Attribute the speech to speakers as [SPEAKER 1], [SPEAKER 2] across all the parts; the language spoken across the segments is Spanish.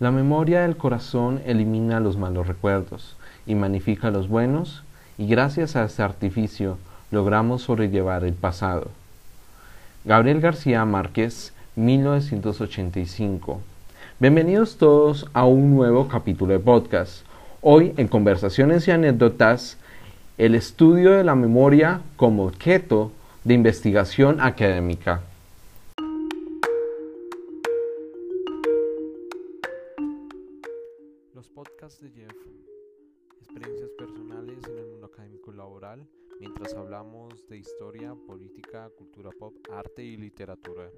[SPEAKER 1] La memoria del corazón elimina los malos recuerdos y magnifica los buenos, y gracias a este artificio logramos sobrellevar el pasado. Gabriel García Márquez, 1985. Bienvenidos todos a un nuevo capítulo de podcast. Hoy en Conversaciones y Anécdotas, el estudio de la memoria como objeto de investigación académica.
[SPEAKER 2] Hablamos de historia, política, cultura pop, arte y literatura.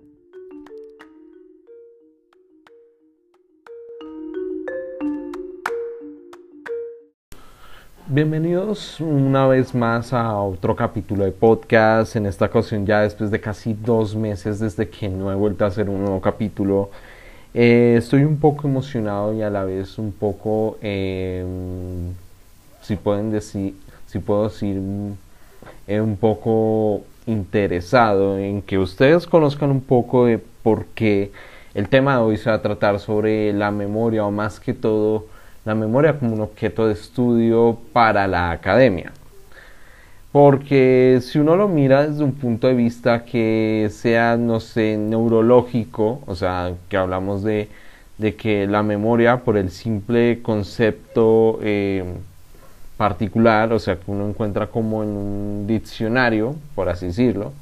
[SPEAKER 1] Bienvenidos una vez más a otro capítulo de podcast. En esta ocasión ya después de casi dos meses desde que no he vuelto a hacer un nuevo capítulo. Eh, estoy un poco emocionado y a la vez un poco, em, si pueden decir, si puedo decir, un poco interesado en que ustedes conozcan un poco de por qué el tema de hoy se va a tratar sobre la memoria o más que todo la memoria como un objeto de estudio para la academia. Porque si uno lo mira desde un punto de vista que sea, no sé, neurológico, o sea, que hablamos de, que la memoria por el simple concepto eh, particular, o sea, que uno encuentra como en un diccionario, por así decirlo,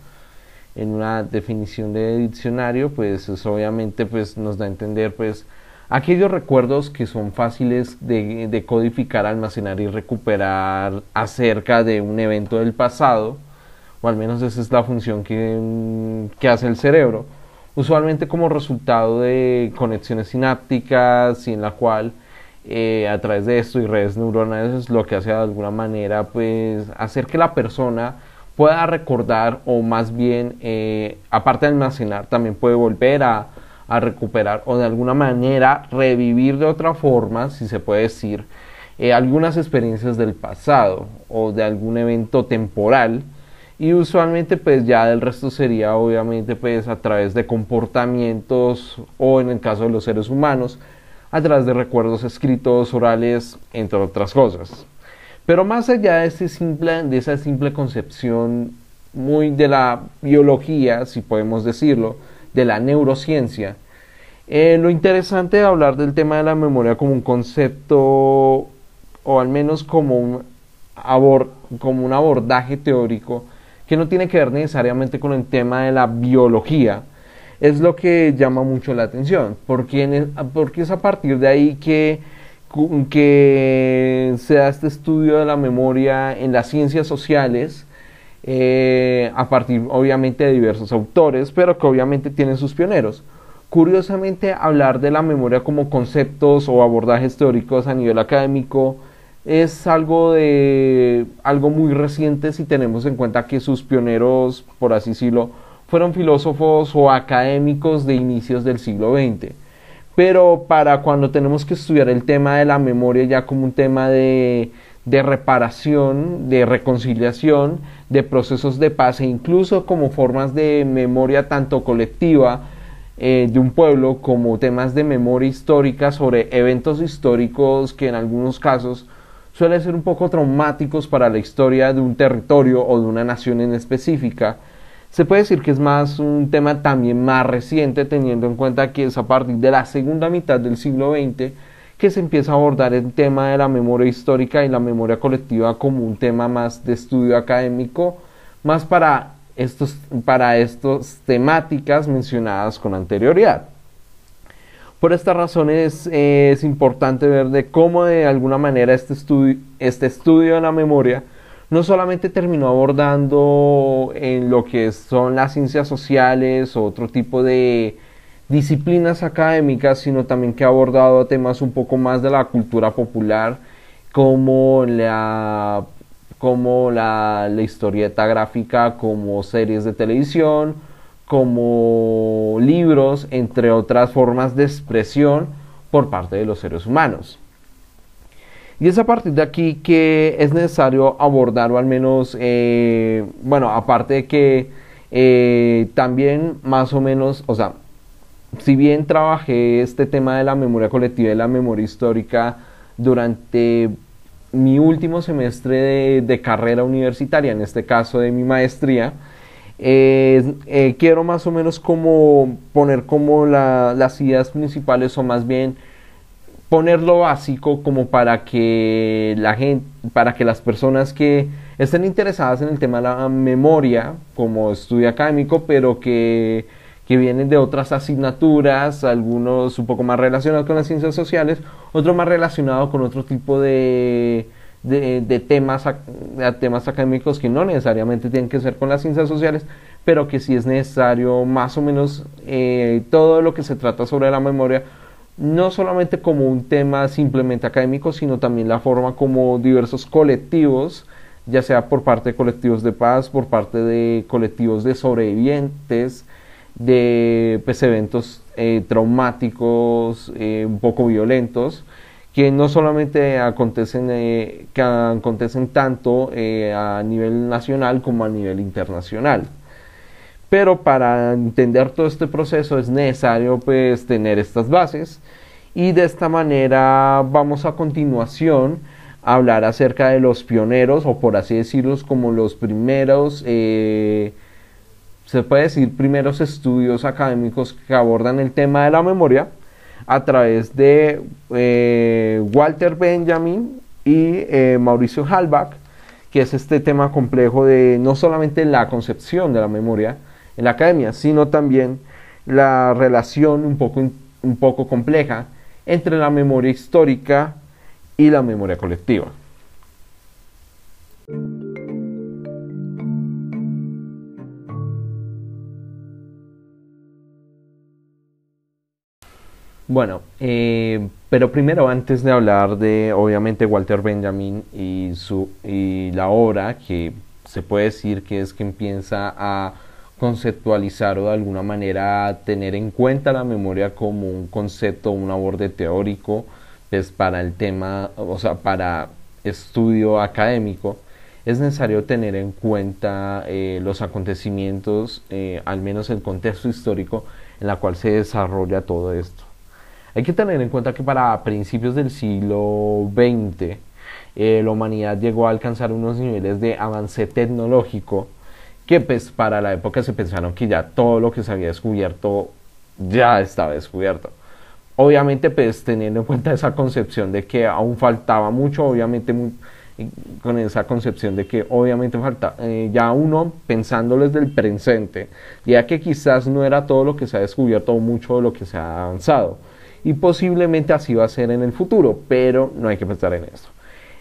[SPEAKER 1] en una definición de diccionario, pues eso obviamente pues, nos da a entender pues aquellos recuerdos que son fáciles de, codificar, almacenar y recuperar acerca de un evento del pasado, o al menos esa es la función que, hace el cerebro, usualmente como resultado de conexiones sinápticas y en la cual eh, a través de esto y redes neuronales es lo que hace de alguna manera pues hacer que la persona pueda recordar o más bien eh, aparte de almacenar también puede volver a recuperar o de alguna manera revivir de otra forma, si se puede decir, eh, algunas experiencias del pasado o de algún evento temporal. Y usualmente pues ya del resto sería obviamente pues a través de comportamientos o en el caso de los seres humanos a través de recuerdos escritos, orales, entre otras cosas. Pero más allá de, esa simple concepción muy de la biología, si podemos decirlo, de la neurociencia. Eh, lo interesante de hablar del tema de la memoria como un concepto, o al menos como un, como un abordaje teórico, que no tiene que ver necesariamente con el tema de la biología, es lo que llama mucho la atención, porque, porque es a partir de ahí que, que se da este estudio de la memoria en las ciencias sociales, eh, a partir obviamente de diversos autores, pero que obviamente tienen sus pioneros. Curiosamente, hablar de la memoria como conceptos o abordajes teóricos a nivel académico es algo de algo muy reciente si tenemos en cuenta que sus pioneros, por así decirlo, fueron filósofos o académicos de inicios del siglo XX. Pero para cuando tenemos que estudiar el tema de la memoria ya como un tema de de reparación, de reconciliación, de procesos de paz e incluso como formas de memoria tanto colectiva eh, de un pueblo como temas de memoria histórica sobre eventos históricos que en algunos casos suelen ser un poco traumáticos para la historia de un territorio o de una nación en específica. Se puede decir que es más un tema también más reciente teniendo en cuenta que es a partir de la segunda mitad del siglo XX que se empieza a abordar el tema de la memoria histórica y la memoria colectiva como un tema más de estudio académico, más para estos, para estas temáticas mencionadas con anterioridad. Por esta razón es, es, importante ver de cómo de alguna manera este este estudio de la memoria no solamente terminó abordando en lo que son las ciencias sociales o otro tipo de, disciplinas académicas, sino también que ha abordado temas un poco más de la cultura popular, como la, como la, historieta gráfica, como series de televisión, como libros, entre otras formas de expresión por parte de los seres humanos. Y es a partir de aquí que es necesario abordar, o al menos, eh, bueno, aparte de que eh, también más o menos, o sea, si bien trabajé este tema de la memoria colectiva y la memoria histórica durante mi último semestre de, carrera universitaria, en este caso de mi maestría, eh, quiero más o menos como poner como las ideas principales o más bien poner lo básico como para que la gente, para que las personas que estén interesadas en el tema de la memoria como estudio académico, pero que, que vienen de otras asignaturas, algunos un poco más relacionados con las ciencias sociales, otros más relacionados con otro tipo de, de, temas, de temas académicos que no necesariamente tienen que ser con las ciencias sociales, pero que sí es necesario más o menos eh, todo lo que se trata sobre la memoria no solamente como un tema simplemente académico, sino también la forma como diversos colectivos, ya sea por parte de colectivos de paz, por parte de colectivos de sobrevivientes, de pues, eventos eh, traumáticos, eh, un poco violentos, que no solamente acontecen, eh, que acontecen tanto a nivel nacional como a nivel internacional. Pero para entender todo este proceso es necesario pues tener estas bases. Y de esta manera vamos a continuación a hablar acerca de los pioneros o por así decirlos como los primeros eh, se puede decir primeros estudios académicos que abordan el tema de la memoria a través de eh, Walter Benjamin y eh, Mauricio Halbach que es este tema complejo de no solamente la concepción de la memoria en la academia, sino también la relación un poco, un poco compleja entre la memoria histórica y la memoria colectiva. Bueno, eh, pero primero antes de hablar de obviamente Walter Benjamin y, su, y la obra que se puede decir que es que empieza a conceptualizar o de alguna manera tener en cuenta la memoria como un concepto, un aborde teórico, pues para el tema, o sea, para estudio académico, es necesario tener en cuenta eh, los acontecimientos, eh, al menos el contexto histórico en la cual se desarrolla todo esto. Hay que tener en cuenta que para principios del siglo XX, eh, la humanidad llegó a alcanzar unos niveles de avance tecnológico que pues para la época se pensaron que ya todo lo que se había descubierto ya estaba descubierto. Obviamente pues teniendo en cuenta esa concepción de que aún faltaba mucho, obviamente con esa concepción de que obviamente falta, eh, ya uno pensándolo desde el presente, ya que quizás no era todo lo que se ha descubierto o mucho de lo que se ha avanzado. Y posiblemente así va a ser en el futuro, pero no hay que pensar en eso.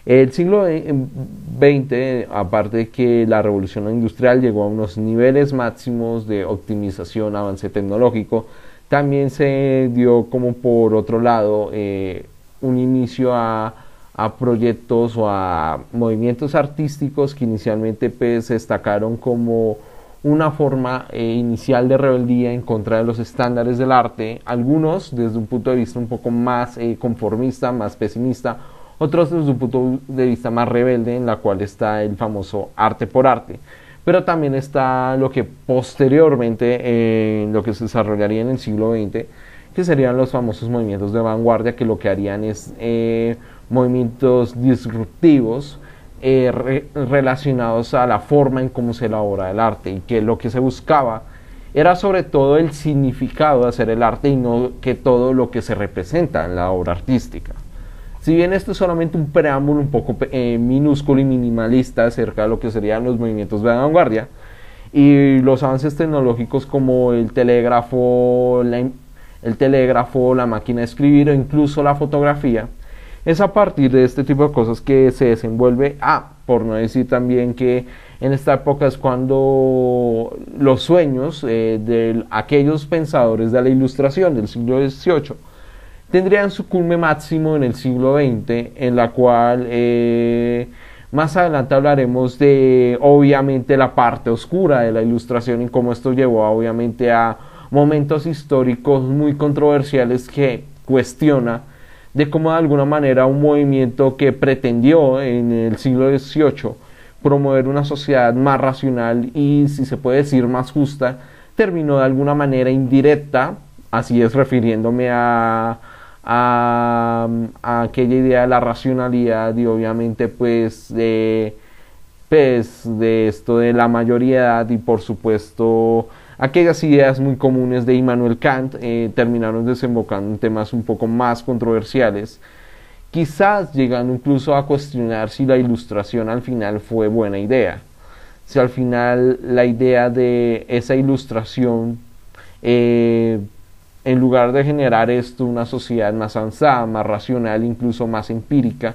[SPEAKER 1] El siglo XX, aparte de que la revolución industrial llegó a unos niveles máximos de optimización, avance tecnológico, también se dio como por otro lado eh, un inicio a, proyectos o a movimientos artísticos que inicialmente pues, se destacaron como una forma eh, inicial de rebeldía en contra de los estándares del arte, algunos desde un punto de vista un poco más eh, conformista, más pesimista, otros desde un punto de vista más rebelde, en la cual está el famoso arte por arte. Pero también está lo que posteriormente, eh, lo que se desarrollaría en el siglo XX, que serían los famosos movimientos de vanguardia, que lo que harían es eh, movimientos disruptivos eh, relacionados a la forma en cómo se elabora el arte y que lo que se buscaba era sobre todo el significado de hacer el arte y no que todo lo que se representa en la obra artística. Si bien esto es solamente un preámbulo un poco eh, minúsculo y minimalista acerca de lo que serían los movimientos de vanguardia y los avances tecnológicos como el telégrafo, la, el telégrafo, la máquina de escribir o incluso la fotografía, es a partir de este tipo de cosas que se desenvuelve, ah, por no decir también que en esta época es cuando los sueños eh, de aquellos pensadores de la ilustración del siglo XVIII tendrían su culme máximo en el siglo XX, en la cual eh, más adelante hablaremos de obviamente la parte oscura de la ilustración y cómo esto llevó obviamente a momentos históricos muy controversiales que cuestiona de cómo de alguna manera un movimiento que pretendió en el siglo XVIII promover una sociedad más racional y si se puede decir más justa, terminó de alguna manera indirecta. Así es refiriéndome a, a, aquella idea de la racionalidad y obviamente pues de, pues de esto de la mayoría y por supuesto aquellas ideas muy comunes de Immanuel Kant eh, terminaron desembocando en temas un poco más controversiales quizás llegando incluso a cuestionar si la ilustración al final fue buena idea si al final la idea de esa ilustración eh, en lugar de generar esto una sociedad más avanzada, más racional, incluso más empírica,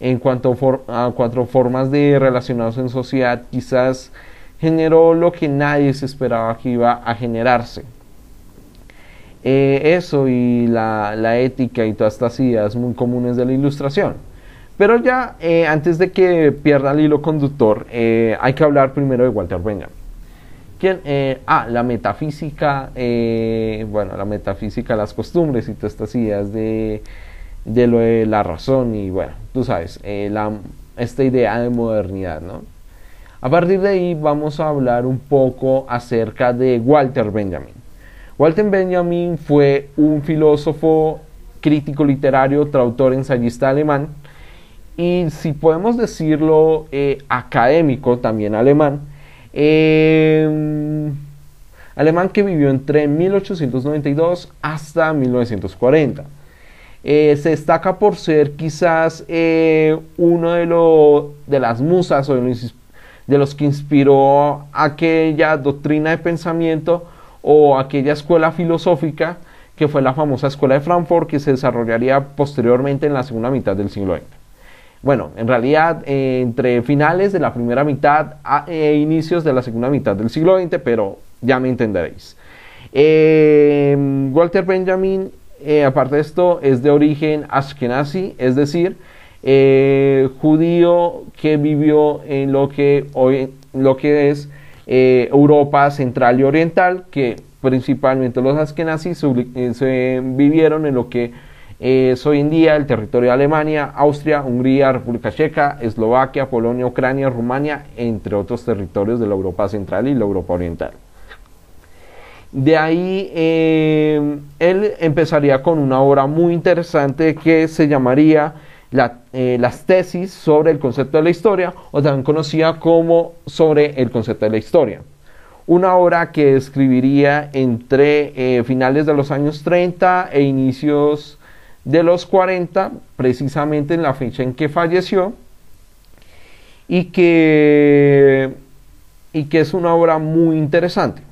[SPEAKER 1] en cuanto a cuatro formas de relacionarse en sociedad, quizás generó lo que nadie se esperaba que iba a generarse. Eh, eso y la, la, ética y todas estas ideas muy comunes de la ilustración. Pero ya eh, antes de que pierda el hilo conductor, eh, hay que hablar primero de Walter Benjamin. ¿Quién? Eh, ah, la metafísica, eh, bueno, la metafísica, las costumbres y todas estas ideas de, de lo de la razón y bueno, tú sabes, eh, la, esta idea de modernidad, ¿no? A partir de ahí vamos a hablar un poco acerca de Walter Benjamin. Walter Benjamin fue un filósofo, crítico literario, traductor, ensayista alemán y si podemos decirlo académico también alemán, Em, alemán que vivió entre 1892 hasta 1940. Eh, se destaca por ser quizás eh, uno de, de las musas o de los, que inspiró aquella doctrina de pensamiento o aquella escuela filosófica que fue la famosa escuela de Frankfurt que se desarrollaría posteriormente en la segunda mitad del siglo XX bueno, en realidad eh, entre finales de la primera mitad e inicios de la segunda mitad del siglo XX, pero ya me entenderéis. Em, Walter Benjamin, eh, aparte de esto, es de origen ashkenazi, es decir, judío que vivió en lo que hoy lo que es Europa central y oriental, que principalmente los ashkenazis se vivieron en lo que es hoy en día el territorio de Alemania, Austria, Hungría, República Checa, Eslovaquia, Polonia, Ucrania, Rumania, entre otros territorios de la Europa Central y la Europa Oriental. De ahí eh, él empezaría con una obra muy interesante que se llamaría eh, Las tesis sobre el concepto de la historia, o también conocida como sobre el concepto de la historia. Una obra que escribiría entre eh, finales de los años 30 e inicios de los 40, precisamente en la fecha en que falleció, y que, y que es una obra muy interesante.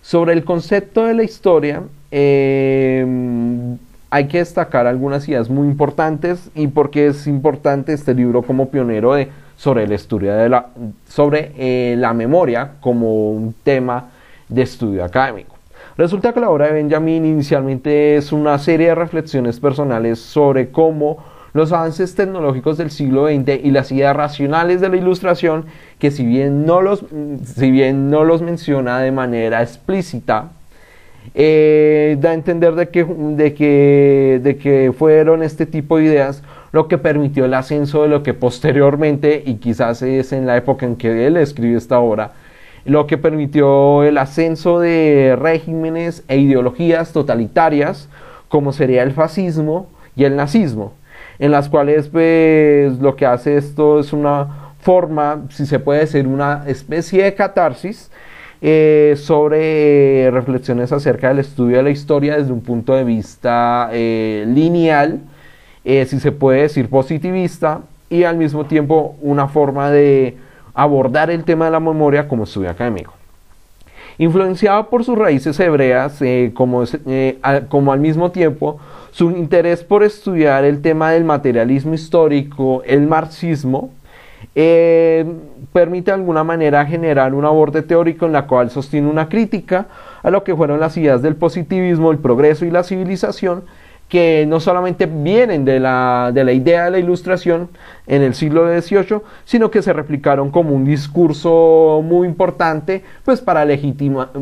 [SPEAKER 1] Sobre el concepto de la historia, em, hay que destacar algunas ideas muy importantes y porque es importante este libro como pionero de, sobre la historia de la, sobre eh, la memoria como un tema de estudio académico. Resulta que la obra de Benjamin inicialmente es una serie de reflexiones personales sobre cómo los avances tecnológicos del siglo XX y las ideas racionales de la ilustración, que si bien no los, si bien no los menciona de manera explícita, eh, da a entender de que, de, que, de que fueron este tipo de ideas lo que permitió el ascenso de lo que posteriormente, y quizás es en la época en que él escribió esta obra, lo que permitió el ascenso de regímenes e ideologías totalitarias como sería el fascismo y el nazismo, en las cuales pues lo que hace esto es una forma, si se puede decir, una especie de catarsis eh, sobre reflexiones acerca del estudio de la historia desde un punto de vista eh, lineal, eh, si se puede decir positivista, y al mismo tiempo una forma de abordar el tema de la memoria como estudio académico. Influenciado por sus raíces hebreas, eh, como, eh, como al mismo tiempo su interés por estudiar el tema del materialismo histórico, el marxismo, eh, permite de alguna manera generar un aborde teórico en la cual sostiene una crítica a lo que fueron las ideas del positivismo, el progreso y la civilización, que no solamente vienen de la, de la idea de la ilustración en el siglo XVIII, sino que se replicaron como un discurso muy importante pues para,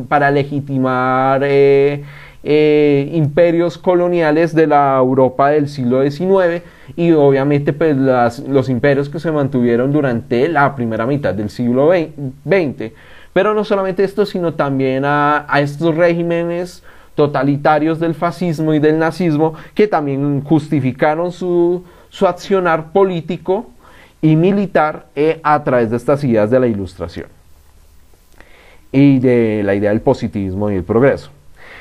[SPEAKER 1] para legitimar eh, eh, imperios coloniales de la Europa del siglo XIX y obviamente pues los imperios que se mantuvieron durante la primera mitad del siglo XX. Pero no solamente esto, sino también a, a estos regímenes totalitarios del fascismo y del nazismo que también justificaron su, su accionar político y militar eh, a través de estas ideas de la ilustración y de la idea del positivismo y el progreso.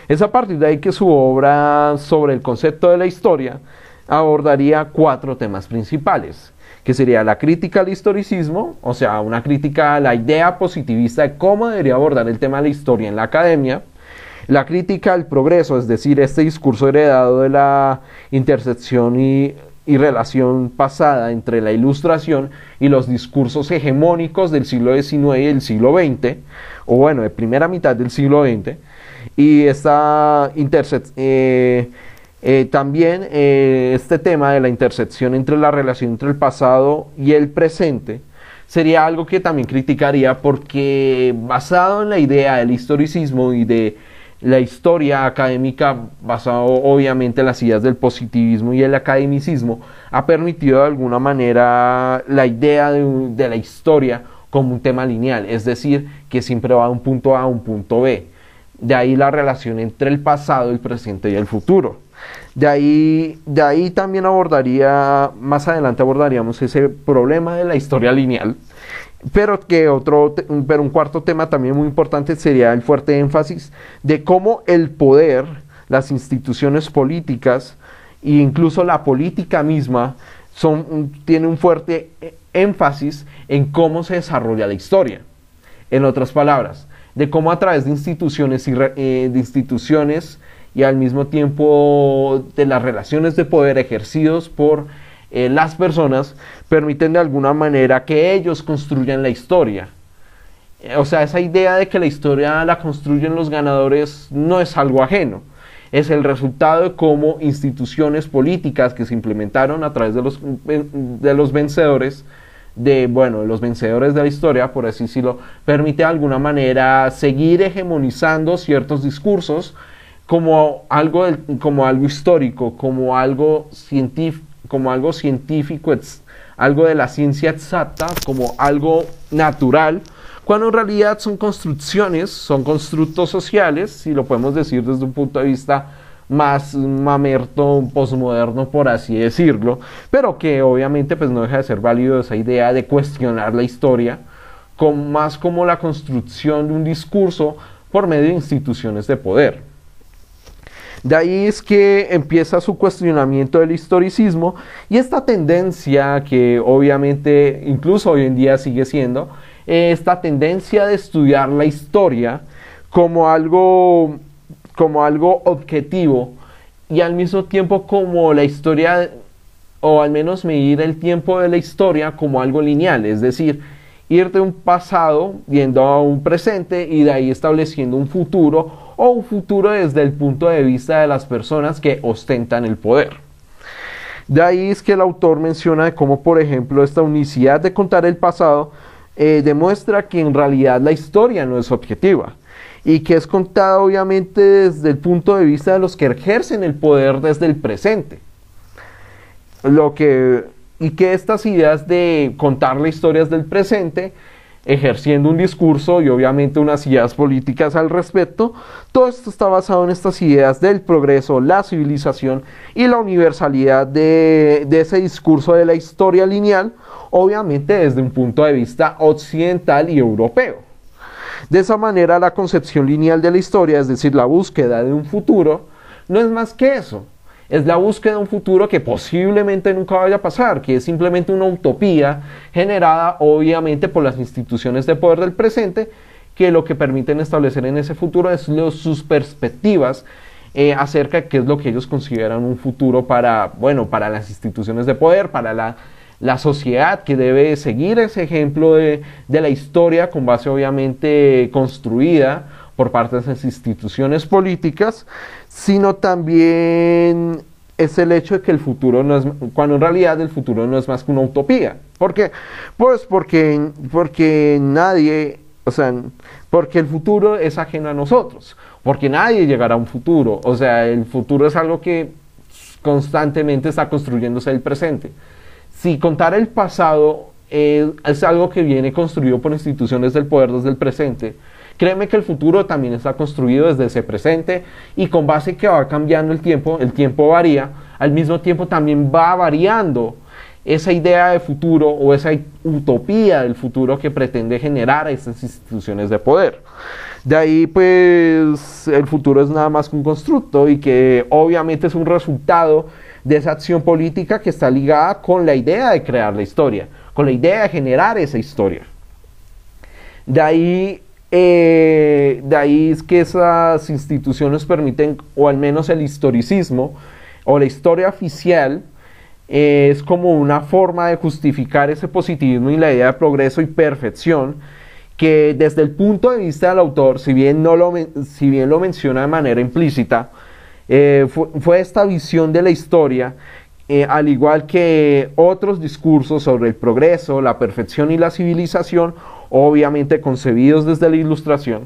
[SPEAKER 1] Es a partir de ahí que su obra sobre el concepto de la historia abordaría cuatro temas principales, que sería la crítica al historicismo, o sea, una crítica a la idea positivista de cómo debería abordar el tema de la historia en la academia, la crítica al progreso, es decir, este discurso heredado de la intersección y, relación pasada entre la ilustración y los discursos hegemónicos del siglo XIX y del siglo XX, o bueno, de primera mitad del siglo XX, y esta intersección... Eh, eh, también eh, este tema de la intersección entre la relación entre el pasado y el presente sería algo que también criticaría porque basado en la idea del historicismo y de la historia académica, basado obviamente en las ideas del positivismo y el academicismo, ha permitido de alguna manera la idea de, la historia como un tema lineal, es decir, que siempre va de un punto A a un punto B. De ahí la relación entre el pasado, el presente y el futuro. De ahí, de ahí también abordaría, más adelante abordaríamos ese problema de la historia lineal, pero que otro, pero un cuarto tema también muy importante sería el fuerte énfasis de cómo el poder, las instituciones políticas e incluso la política misma son, tiene un fuerte énfasis en cómo se desarrolla la historia. En otras palabras, de cómo a través de instituciones, y, eh, de instituciones y al mismo tiempo de las relaciones de poder ejercidos por eh, las personas permiten de alguna manera que ellos construyan la historia. Eh, o sea, esa idea de que la historia la construyen los ganadores no es algo ajeno. Es el resultado de cómo instituciones políticas que se implementaron a través de los, de los vencedores, de, bueno, los vencedores de la historia, por así decirlo, permite de alguna manera seguir hegemonizando ciertos discursos como algo, como algo histórico, como algo científico, como algo científico, algo de la ciencia exacta, como algo natural, cuando en realidad son construcciones, son constructos sociales, si lo podemos decir desde un punto de vista más mamerto, posmoderno, por así decirlo, pero que obviamente pues no deja de ser válido esa idea de cuestionar la historia, con, más como la construcción de un discurso por medio de instituciones de poder. De ahí es que empieza su cuestionamiento del historicismo y esta tendencia que obviamente incluso hoy en día sigue siendo, esta tendencia de estudiar la historia como algo, como algo objetivo y al mismo tiempo como la historia, o al menos medir el tiempo de la historia como algo lineal, es decir, ir de un pasado viendo a un presente y de ahí estableciendo un futuro o un futuro desde el punto de vista de las personas que ostentan el poder. De ahí es que el autor menciona cómo, por ejemplo, esta unicidad de contar el pasado eh, demuestra que en realidad la historia no es objetiva y que es contada obviamente desde el punto de vista de los que ejercen el poder desde el presente. Lo que, y que estas ideas de contar la historia desde el presente ejerciendo un discurso y obviamente unas ideas políticas al respecto. Todo esto está basado en estas ideas del progreso, la civilización y la universalidad de, ese discurso de la historia lineal, obviamente desde un punto de vista occidental y europeo. De esa manera la concepción lineal de la historia, es decir, la búsqueda de un futuro, no es más que eso, es la búsqueda de un futuro que posiblemente nunca vaya a pasar, que es simplemente una utopía generada obviamente por las instituciones de poder del presente, que lo que permiten establecer en ese futuro es sus perspectivas eh, acerca de qué es lo que ellos consideran un futuro para, bueno, para las instituciones de poder, para la, sociedad que debe seguir ese ejemplo de, de la historia con base obviamente construida por parte de esas instituciones políticas, sino también es el hecho de que el futuro no es, cuando en realidad el futuro no es más que una utopía. ¿Por qué? Pues porque, porque nadie, o sea, porque el futuro es ajeno a nosotros, porque nadie llegará a un futuro, o sea, el futuro es algo que constantemente está construyéndose el presente. Si contar el pasado es algo que viene construido por instituciones del poder desde el presente, Créeme que el futuro también está construido desde ese presente y con base que va cambiando el tiempo, el tiempo varía, al mismo tiempo también va variando esa idea de futuro o esa utopía del futuro que pretende generar a estas instituciones de poder. De ahí pues el futuro es nada más que un constructo y que obviamente es un resultado de esa acción política que está ligada con la idea de crear la historia, con la idea de generar esa historia. De ahí, eh, de ahí es que esas instituciones permiten, o al menos el historicismo, o la historia oficial, eh, es como una forma de justificar ese positivismo y la idea de progreso y perfección, que desde el punto de vista del autor, si bien, no lo, si bien lo menciona de manera implícita, eh, fue, esta visión de la historia, al igual que otros discursos sobre el progreso, la perfección y la civilización, obviamente concebidos desde la ilustración,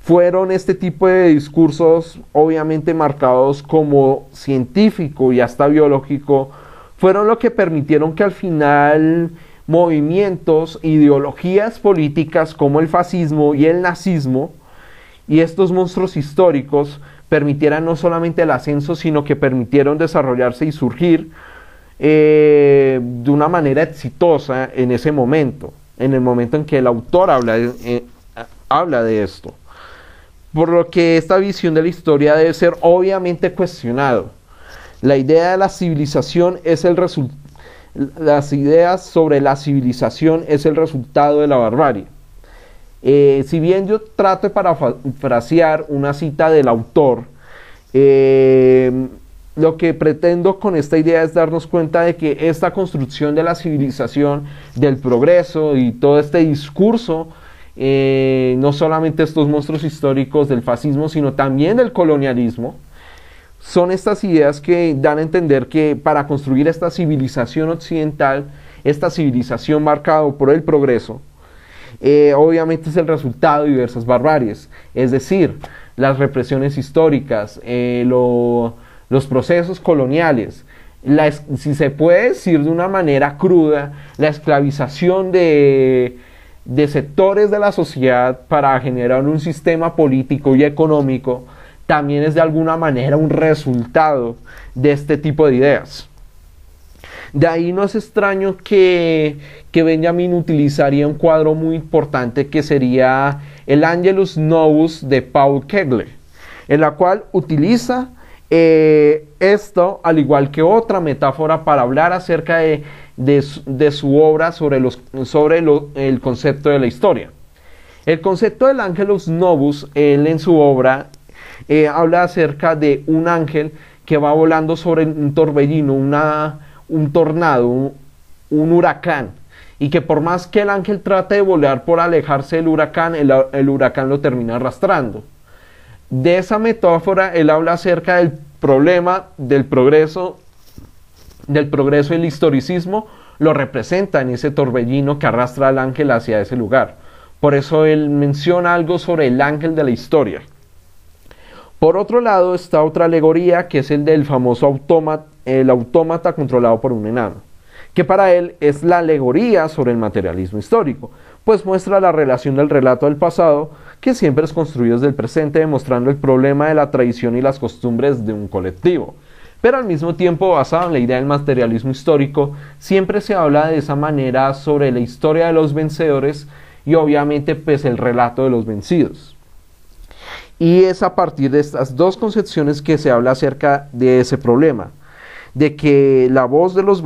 [SPEAKER 1] fueron este tipo de discursos obviamente marcados como científico y hasta biológico, fueron lo que permitieron que al final movimientos, ideologías políticas como el fascismo y el nazismo y estos monstruos históricos permitieran no solamente el ascenso, sino que permitieron desarrollarse y surgir eh, de una manera exitosa en ese momento, en el momento en que el autor habla de, eh, habla de esto. Por lo que esta visión de la historia debe ser obviamente cuestionado. La idea de la civilización es el las ideas sobre la civilización es el resultado de la barbarie. Eh, si bien yo trato de parafrasear una cita del autor, eh, lo que pretendo con esta idea es darnos cuenta de que esta construcción de la civilización, del progreso y todo este discurso, eh, no solamente estos monstruos históricos del fascismo, sino también del colonialismo, son estas ideas que dan a entender que para construir esta civilización occidental, esta civilización marcada por el progreso, eh, obviamente es el resultado de diversas barbaries, es decir, las represiones históricas, eh, los procesos coloniales, si se puede decir de una manera cruda, la esclavización de, de sectores de la sociedad para generar un sistema político y económico, también es de alguna manera un resultado de este tipo de ideas. De ahí no es extraño que, que Benjamin utilizaría un cuadro muy importante que sería el Angelus Novus de Paul Kegler, en la cual utiliza eh, esto, al igual que otra metáfora, para hablar acerca de, de, su obra sobre, los, sobre el concepto de la historia. El concepto del Angelus Novus, él en su obra eh, habla acerca de un ángel que va volando sobre un torbellino, una, un tornado, un, huracán, y que por más que el ángel trate de volar por alejarse del huracán, el, huracán lo termina arrastrando. De esa metáfora, él habla acerca del problema del progreso, del progreso y el historicismo, lo representa en ese torbellino que arrastra al ángel hacia ese lugar. Por eso él menciona algo sobre el ángel de la historia. Por otro lado está otra alegoría que es el del famoso autómata, el autómata controlado por un enano, que para él es la alegoría sobre el materialismo histórico, pues muestra la relación del relato del pasado que siempre es construido desde el presente, demostrando el problema de la tradición y las costumbres de un colectivo. Pero al mismo tiempo, basado en la idea del materialismo histórico, siempre se habla de esa manera sobre la historia de los vencedores y obviamente pues el relato de los vencidos. Y es a partir de estas dos concepciones que se habla acerca de ese problema, de que la voz de, los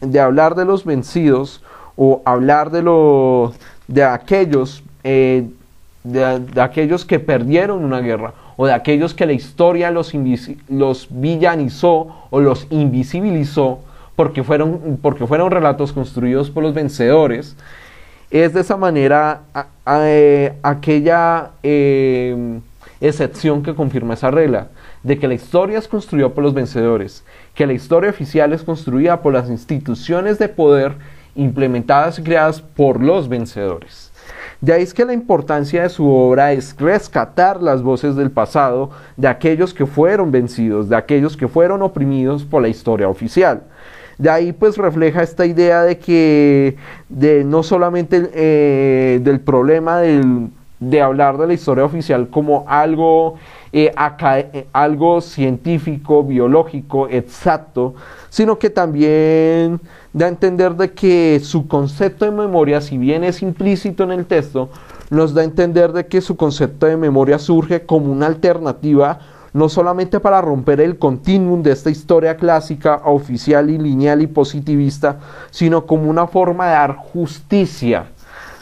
[SPEAKER 1] de hablar de los vencidos o hablar de, lo, de aquellos eh, de, aquellos que perdieron una guerra o de aquellos que la historia los, los villanizó o los invisibilizó porque fueron, porque fueron relatos construidos por los vencedores, es de esa manera eh, aquella eh, excepción que confirma esa regla, de que la historia es construida por los vencedores, que la historia oficial es construida por las instituciones de poder implementadas y creadas por los vencedores. De ahí es que la importancia de su obra es rescatar las voces del pasado de aquellos que fueron vencidos, de aquellos que fueron oprimidos por la historia oficial. De ahí pues refleja esta idea de que de no solamente eh, del problema de hablar de la historia oficial como algo, eh, algo científico, biológico, exacto, sino que también da a entender de que su concepto de memoria, si bien es implícito en el texto, nos da a entender de que su concepto de memoria surge como una alternativa no solamente para romper el continuum de esta historia clásica, oficial y lineal y positivista, sino como una forma de dar justicia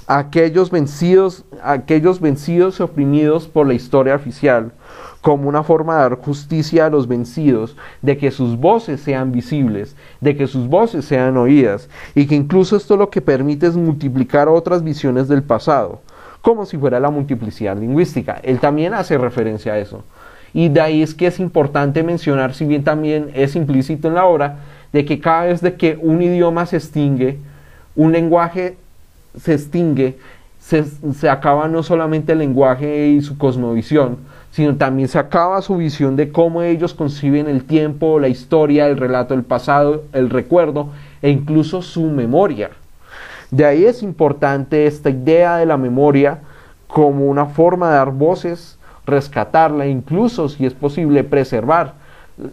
[SPEAKER 1] a aquellos vencidos, aquellos vencidos y oprimidos por la historia oficial, como una forma de dar justicia a los vencidos, de que sus voces sean visibles, de que sus voces sean oídas, y que incluso esto lo que permite es multiplicar otras visiones del pasado, como si fuera la multiplicidad lingüística. Él también hace referencia a eso. Y de ahí es que es importante mencionar, si bien también es implícito en la obra, de que cada vez que un idioma se extingue, un lenguaje se extingue, se, se, acaba no solamente el lenguaje y su cosmovisión, sino también se acaba su visión de cómo ellos conciben el tiempo, la historia, el relato del pasado, el recuerdo e incluso su memoria. De ahí es importante esta idea de la memoria como una forma de dar voces rescatarla, incluso si es posible preservar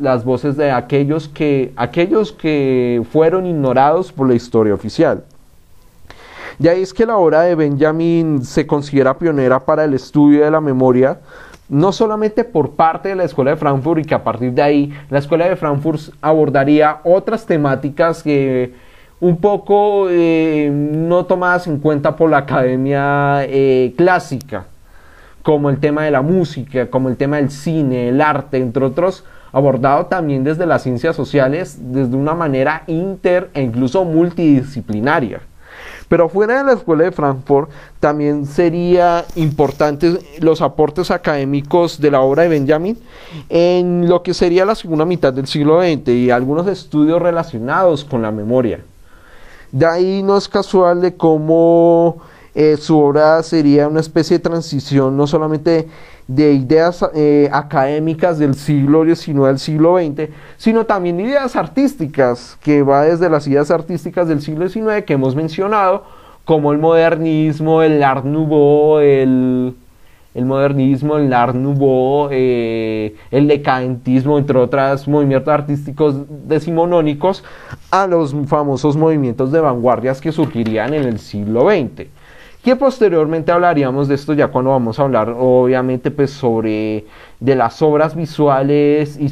[SPEAKER 1] las voces de aquellos que, aquellos que fueron ignorados por la historia oficial. Ya es que la obra de Benjamin se considera pionera para el estudio de la memoria, no solamente por parte de la Escuela de Frankfurt y que a partir de ahí la Escuela de Frankfurt abordaría otras temáticas que un poco eh, no tomadas en cuenta por la academia eh, clásica como el tema de la música, como el tema del cine, el arte, entre otros, abordado también desde las ciencias sociales, desde una manera inter e incluso multidisciplinaria. Pero fuera de la Escuela de Frankfurt también sería importante los aportes académicos de la obra de Benjamin en lo que sería la segunda mitad del siglo XX y algunos estudios relacionados con la memoria. De ahí no es casual de cómo eh, su obra sería una especie de transición no solamente de ideas eh, académicas del siglo XIX al siglo XX, sino también ideas artísticas, que va desde las ideas artísticas del siglo XIX que hemos mencionado, como el modernismo, el Art Nouveau, el, modernismo, el Art Nouveau, eh, el decadentismo, entre otros movimientos artísticos decimonónicos, a los famosos movimientos de vanguardias que surgirían en el siglo XX que posteriormente hablaríamos de esto ya cuando vamos a hablar obviamente pues sobre de las obras visuales y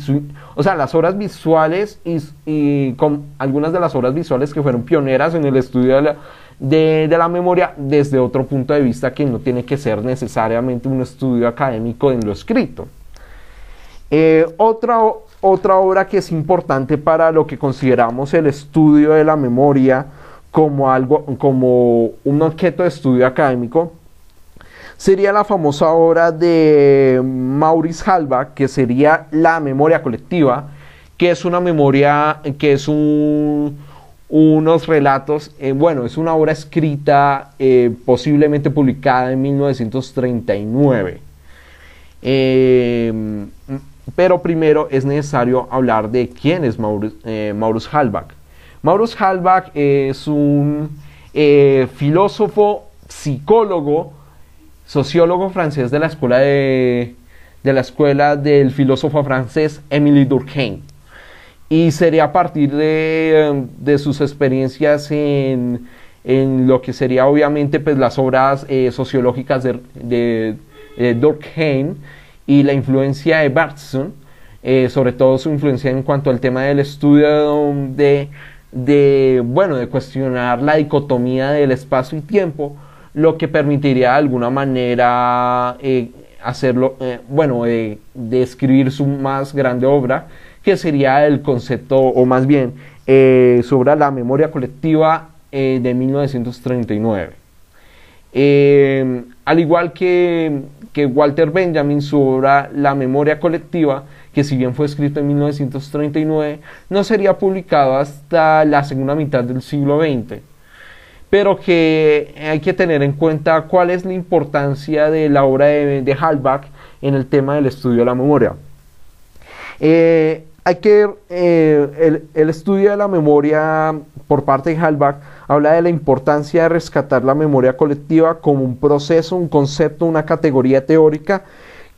[SPEAKER 1] o sea las obras visuales y, con algunas de las obras visuales que fueron pioneras en el estudio de la, de, la memoria desde otro punto de vista que no tiene que ser necesariamente un estudio académico en lo escrito. Eh, otra, otra obra que es importante para lo que consideramos el estudio de la memoria como, algo, como un objeto de estudio académico, sería la famosa obra de Maurice Halbach, que sería La memoria colectiva, que es una memoria, que es un, unos relatos, eh, bueno, es una obra escrita, eh, posiblemente publicada en 1939. Em, pero primero es necesario hablar de quién es Maurice, eh, Maurice Halbach. Maurus Halbach es un eh, filósofo, psicólogo, sociólogo francés de la escuela de, la escuela del filósofo francés Émile Durkheim. Y sería a partir de, sus experiencias en, lo que sería obviamente pues, las obras eh, sociológicas de, Durkheim y la influencia de Bergson, eh, sobre todo su influencia en cuanto al tema del estudio de de, bueno, de cuestionar la dicotomía del espacio y tiempo, lo que permitiría de alguna manera eh, hacerlo, eh, bueno, de escribir su más grande obra, que sería el concepto, o más bien, eh, sobre la memoria colectiva de 1939. al igual que, que Walter Benjamin, su obra La memoria colectiva que si bien fue escrito en 1939, no sería publicado hasta la segunda mitad del siglo XX. Pero que hay que tener en cuenta cuál es la importancia de la obra de, Halbach en el tema del estudio de la memoria. Eh, hay que, eh, el, estudio de la memoria por parte de Halbach habla de la importancia de rescatar la memoria colectiva como un proceso, un concepto, una categoría teórica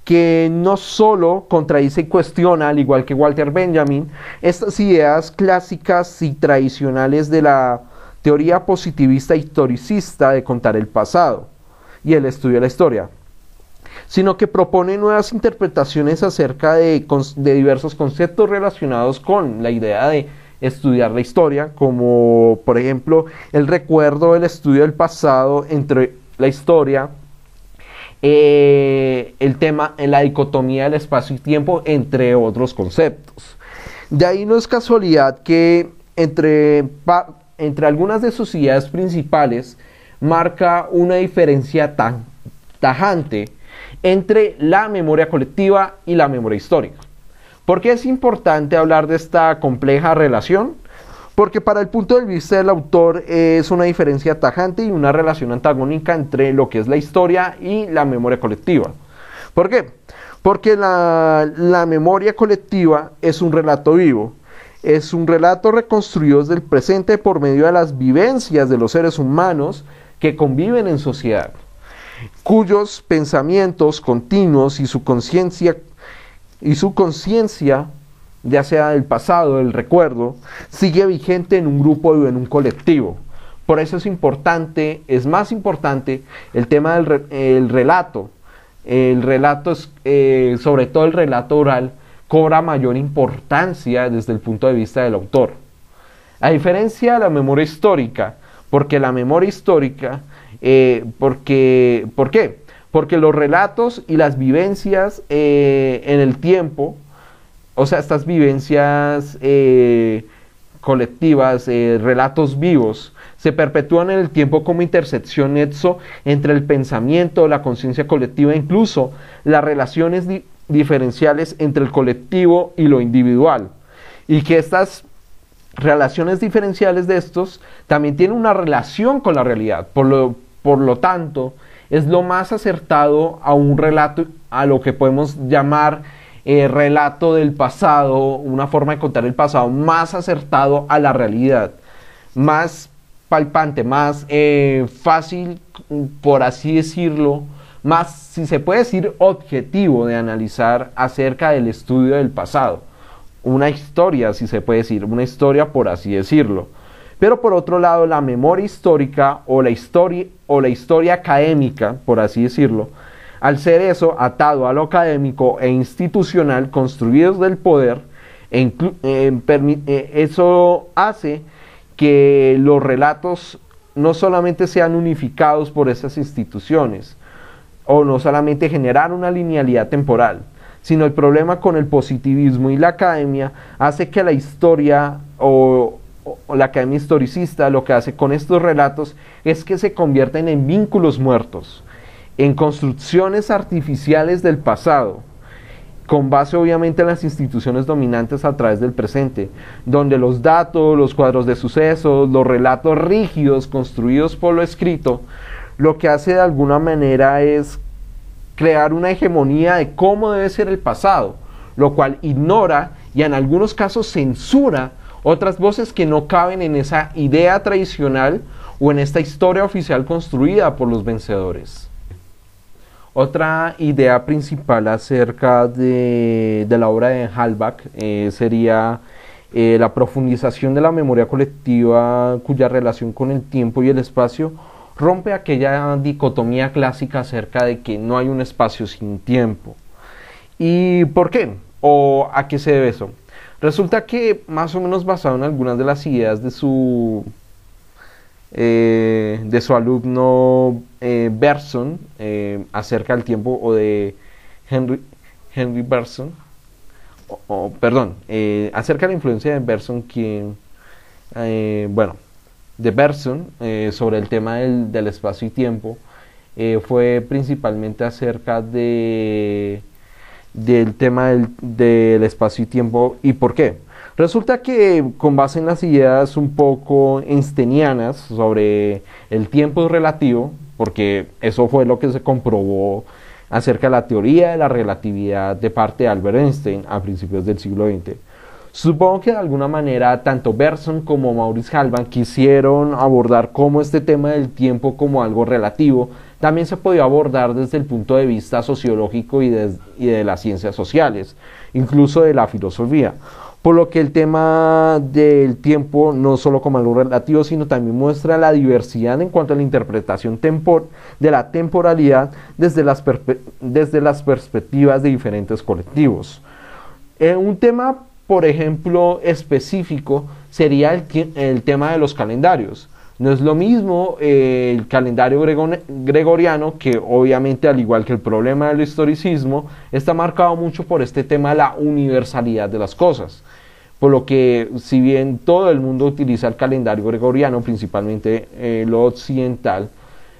[SPEAKER 1] que no solo contradice y cuestiona, al igual que Walter Benjamin, estas ideas clásicas y tradicionales de la teoría positivista historicista de contar el pasado y el estudio de la historia sino que propone nuevas interpretaciones acerca de, diversos conceptos relacionados con la idea de estudiar la historia, como por ejemplo el recuerdo del estudio del pasado entre la historia, eh, el tema, en la dicotomía del espacio y tiempo, entre otros conceptos. De ahí no es casualidad que entre, entre algunas de sus ideas principales marca una diferencia tan tajante entre la memoria colectiva y la memoria histórica. ¿Por qué es importante hablar de esta compleja relación? Porque para el punto de vista del autor es una diferencia tajante y una relación antagónica entre lo que es la historia y la memoria colectiva. ¿Por qué? Porque la, la memoria colectiva es un relato vivo, es un relato reconstruido desde el presente por medio de las vivencias de los seres humanos que conviven en sociedad cuyos pensamientos continuos y su conciencia y su conciencia, ya sea del pasado, del recuerdo, sigue vigente en un grupo o en un colectivo. Por eso es importante, es más importante el tema del relato. El relato, es, eh, sobre todo el relato oral, cobra mayor importancia desde el punto de vista del autor. A diferencia de la memoria histórica, porque la memoria histórica eh, porque, ¿Por qué? Porque los relatos y las vivencias eh, en el tiempo, o sea, estas vivencias eh, colectivas, relatos vivos, se perpetúan en el tiempo como intersección nexo entre el pensamiento, la conciencia colectiva incluso las relaciones diferenciales entre el colectivo y lo individual. Y que estas relaciones diferenciales de estos también tienen una relación con la realidad. Por lo, por lo tanto, es lo más acertado a un relato, a lo que podemos llamar eh, relato del pasado, una forma de contar el pasado más acertado a la realidad, más palpante, más eh, fácil, por así decirlo, más, si se puede decir, objetivo de analizar acerca del estudio del pasado. Una historia, si se puede decir, una historia por así decirlo. Pero por otro lado, la memoria histórica o la o la historia académica, por así decirlo, al ser eso atado a lo académico e institucional construidos del poder, e eh, eh, eso hace que los relatos no solamente sean unificados por esas instituciones, o no solamente generar una linealidad temporal, sino el problema con el positivismo y la academia hace que la historia o, o la academia historicista lo que hace con estos relatos es que se convierten en vínculos muertos, en construcciones artificiales del pasado, con base obviamente en las instituciones dominantes a través del presente, donde los datos, los cuadros de sucesos, los relatos rígidos construidos por lo escrito, lo que hace de alguna manera es crear una hegemonía de cómo debe ser el pasado, lo cual ignora y en algunos casos censura otras voces que no caben en esa idea tradicional o en esta historia oficial construida por los vencedores. Otra idea principal acerca de, la obra de Halbach eh, sería eh, la profundización de la memoria colectiva cuya relación con el tiempo y el espacio rompe aquella dicotomía clásica acerca de que no hay un espacio sin tiempo. ¿Y por qué? ¿O a qué se debe eso? Resulta que más o menos basado en algunas de las ideas de su eh, de su alumno eh, Berson eh, acerca del tiempo o de Henry, Henry Berson o, perdón acerca de la influencia de Berson quien bueno de Berson sobre el tema del, del espacio y tiempo fue principalmente acerca de del tema del, espacio y tiempo y por qué. Resulta que con base en las ideas un poco einsteinianas sobre el tiempo relativo, porque eso fue lo que se comprobó acerca de la teoría de la relatividad de parte de Albert Einstein a principios del siglo XX, Supongo que de alguna manera tanto Berson como Maurice Halban quisieron abordar como este tema del tiempo como algo relativo también se podía abordar desde el punto de vista sociológico y de las ciencias sociales, incluso de la filosofía. Por lo que el tema del tiempo no solo como algo relativo, sino también muestra la diversidad en cuanto a la interpretación de la temporalidad desde las, desde las perspectivas de diferentes colectivos. Eh, un tema por ejemplo, específico sería el, tema de los calendarios. No es lo mismo eh, el calendario gregoriano, que obviamente al igual que el problema del historicismo, está marcado mucho por este tema de la universalidad de las cosas. Por lo que si bien todo el mundo utiliza el calendario gregoriano, principalmente eh, lo occidental,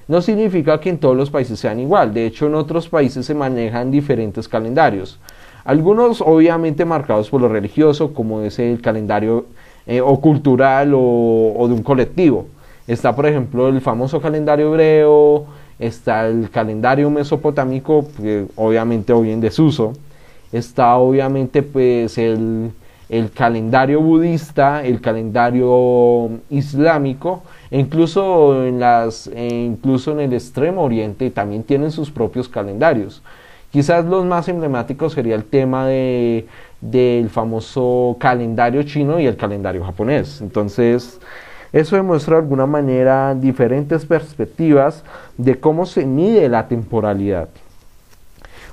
[SPEAKER 1] no significa que en todos los países sean igual. De hecho, en otros países se manejan diferentes calendarios. Algunos obviamente marcados por lo religioso, como es el calendario eh, o cultural o, de un colectivo. Está, por ejemplo, el famoso calendario hebreo, está el calendario mesopotámico, que obviamente hoy en desuso. Está obviamente pues el, calendario budista, el calendario islámico, e incluso en, las, e incluso en el extremo oriente también tienen sus propios calendarios. Quizás los más emblemáticos sería el tema de, del famoso calendario chino y el calendario japonés. Entonces, eso demuestra de alguna manera diferentes perspectivas de cómo se mide la temporalidad.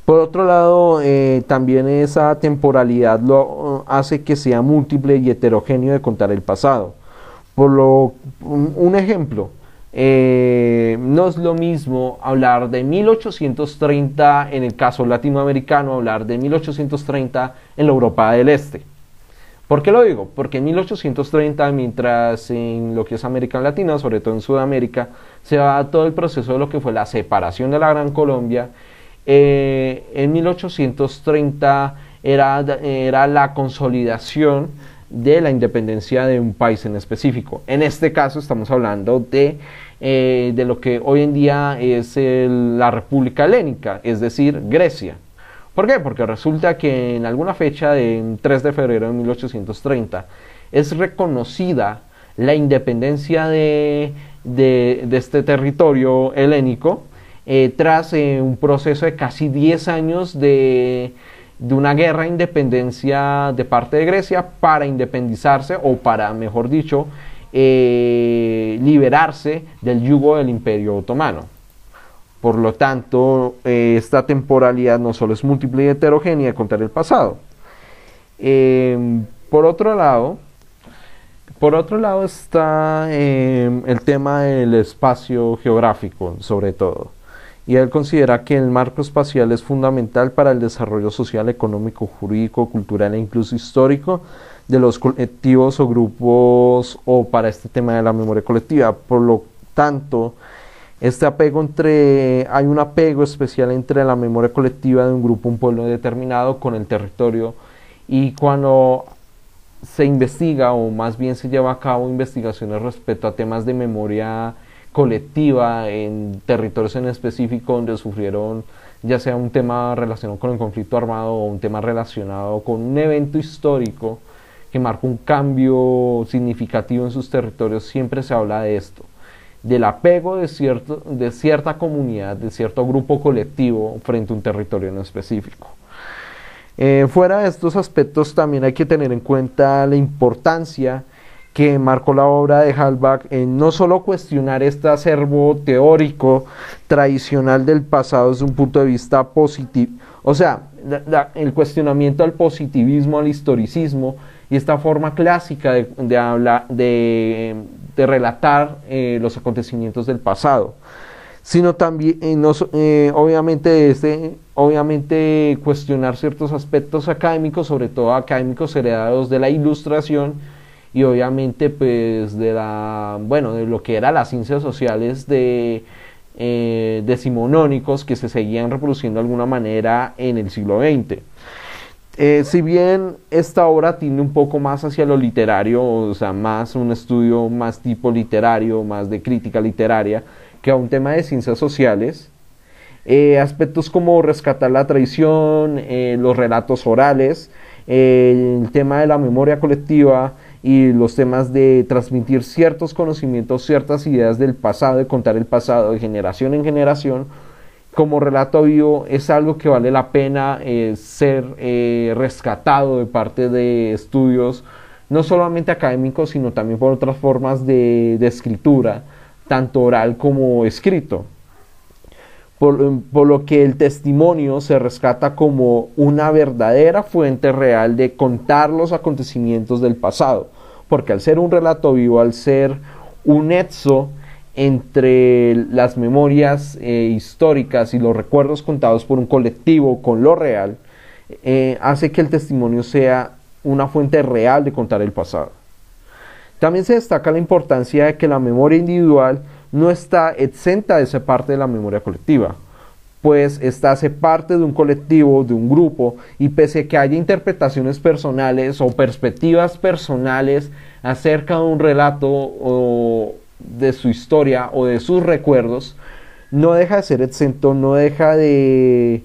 [SPEAKER 1] Por otro lado, eh, también esa temporalidad lo hace que sea múltiple y heterogéneo de contar el pasado. Por lo, un ejemplo, eh, no es lo mismo hablar de 1830 en el caso latinoamericano, hablar de 1830 en la Europa del Este. ¿Por qué lo digo? Porque en 1830, mientras en lo que es América Latina, sobre todo en Sudamérica, se va todo el proceso de lo que fue la separación de la Gran Colombia, eh, en 1830 era, era la consolidación de la independencia de un país en específico. En este caso estamos hablando de eh, de lo que hoy en día es la República Helénica, es decir, Grecia. ¿Por qué? Porque resulta que en alguna fecha, del 3 de febrero de 1830, es reconocida la independencia de, este territorio helénico eh, tras eh, un proceso de casi 10 años de, de una guerra de independencia de parte de Grecia para independizarse o para, mejor dicho, eh, liberarse del yugo del imperio otomano. Por lo tanto, eh, esta temporalidad no solo es múltiple y heterogénea contar el pasado. Em, por otro lado, por otro lado está em, el tema del espacio geográfico, sobre todo. Y él considera que el marco espacial es fundamental para el desarrollo social, económico, jurídico, cultural e incluso histórico de los colectivos o grupos o para este tema de la memoria colectiva. Por lo tanto, este apego entre, hay un apego especial entre la memoria colectiva de un grupo, un pueblo determinado con el territorio. Y cuando se investiga o más bien se lleva a cabo investigaciones respecto a temas de memoria colectiva en territorios en específico donde sufrieron ya sea un tema relacionado con el conflicto armado o un tema relacionado con un evento histórico que marcó un cambio significativo en sus territorios, siempre se habla de esto, del apego de, cierto, de cierta comunidad, de cierto grupo colectivo frente a un territorio en específico. Eh, fuera de estos aspectos también hay que tener en cuenta la importancia que marcó la obra de Halbach en no solo cuestionar este acervo teórico tradicional del pasado desde un punto de vista positivo, o sea, el cuestionamiento al positivismo, al historicismo, y esta forma clásica de, hablar, de, relatar eh, los acontecimientos del pasado, sino también, eh, eh, obviamente, este, obviamente cuestionar ciertos aspectos académicos, sobre todo académicos heredados de la ilustración y obviamente pues de la, bueno, de lo que eran las ciencias sociales de decimonónicos que se seguían reproduciendo de alguna manera en el siglo XX. Eh, si bien esta obra tiene un poco más hacia lo literario, o sea, más un estudio más tipo literario, más de crítica literaria, que a un tema de ciencias sociales, eh, aspectos como rescatar la tradición, eh, los relatos orales, el tema de la memoria colectiva y los temas de transmitir ciertos conocimientos, ciertas ideas del pasado, de contar el pasado de generación en generación, como relato vivo es algo que vale la pena eh, ser eh, rescatado de parte de estudios, no solamente académicos, sino también por otras formas de, escritura, tanto oral como escrito. Por, por, lo que el testimonio se rescata como una verdadera fuente real de contar los acontecimientos del pasado, porque al ser un relato vivo, al ser un nexo entre las memorias eh, históricas y los recuerdos contados por un colectivo con lo real, eh, hace que el testimonio sea una fuente real de contar el pasado. También se destaca la importancia de que la memoria individual no está exenta de ser parte de la memoria colectiva, pues esta hace parte de un colectivo, de un grupo, y pese a que haya interpretaciones personales o perspectivas personales acerca de un relato o de su historia o de sus recuerdos, no deja de ser exento, no deja de,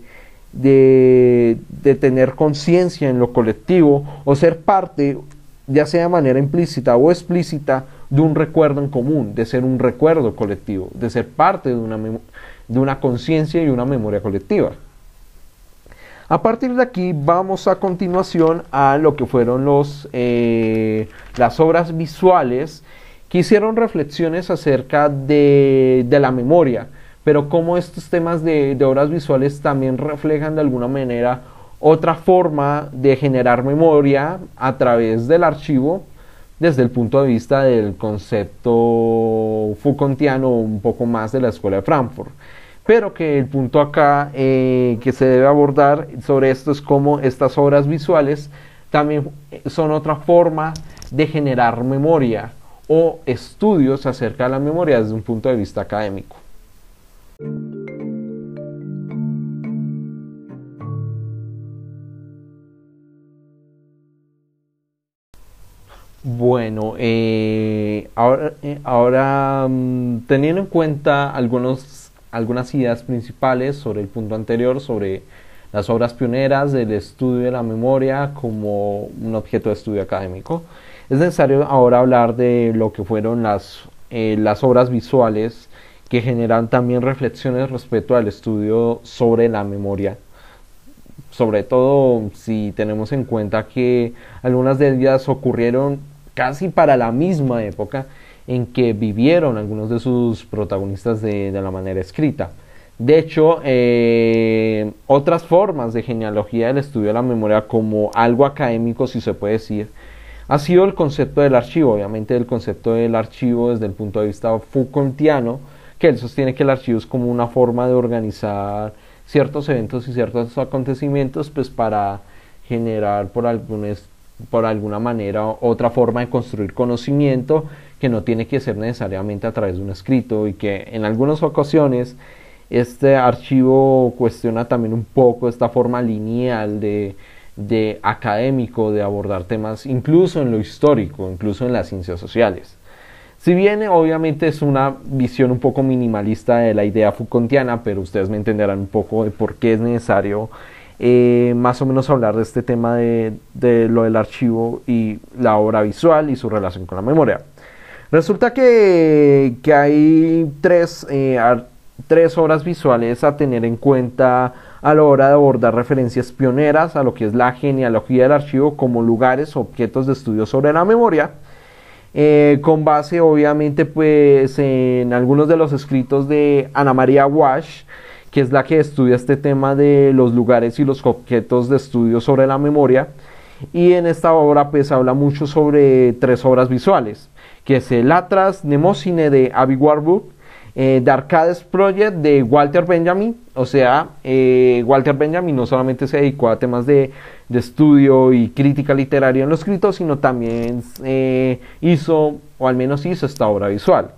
[SPEAKER 1] de, tener conciencia en lo colectivo o ser parte, ya sea de manera implícita o explícita, de un recuerdo en común, de ser un recuerdo colectivo, de ser parte de una, de una conciencia y una memoria colectiva. A partir de aquí vamos a continuación a lo que fueron los, eh, las obras visuales que hicieron reflexiones acerca de, la memoria, pero cómo estos temas de, obras visuales también reflejan de alguna manera otra forma de generar memoria a través del archivo desde el punto de vista del concepto Foucaultiano un poco más de la Escuela de Frankfurt. Pero que el punto acá eh, que se debe abordar sobre esto es cómo estas obras visuales también son otra forma de generar memoria o estudios acerca de la memoria desde un punto de vista académico. Bueno, eh, ahora, eh, mm, teniendo en cuenta algunos, algunas ideas principales sobre el punto anterior, sobre las obras pioneras del estudio de la memoria como un objeto de estudio académico, es necesario ahora hablar de lo que fueron las, eh, las obras visuales que generan también reflexiones respecto al estudio sobre la memoria. Sobre todo si tenemos en cuenta que algunas de ellas ocurrieron casi para la misma época en que vivieron algunos de sus protagonistas de, la manera escrita. De hecho, eh, otras formas de genealogía del estudio de la memoria como algo académico, si se puede decir, ha sido el concepto del archivo, obviamente el concepto del archivo desde el punto de vista Foucaultiano, que él sostiene que el archivo es como una forma de organizar ciertos eventos y ciertos acontecimientos pues para generar por, por alguna manera otra forma de construir conocimiento que no tiene que ser necesariamente a través de un escrito y que en algunas ocasiones este archivo cuestiona también un poco esta forma lineal de de académico de abordar temas incluso en lo histórico, incluso en las ciencias sociales. Si bien obviamente es una visión un poco minimalista de la idea Foucaultiana, pero ustedes me entenderán un poco de por qué es necesario eh, más o menos hablar de este tema de, lo del archivo y la obra visual y su relación con la memoria. Resulta que, hay tres, eh, tres obras visuales a tener en cuenta a la hora de abordar referencias pioneras a lo que es la genealogía del archivo como lugares objetos de estudio sobre la memoria, eh, con base obviamente pues en algunos de los escritos de Ana María Wash, que es la que estudia este tema de los lugares y los objetos de estudio sobre la memoria, y en esta obra pues habla mucho sobre tres obras visuales, que es el Atlas Nemocine de Abby Warburg, eh, The Arcades Project de Walter Benjamin, o sea, eh, Walter Benjamin no solamente se dedicó a temas de, estudio y crítica literaria en los escritos, sino también eh, hizo, o al menos hizo esta obra visual.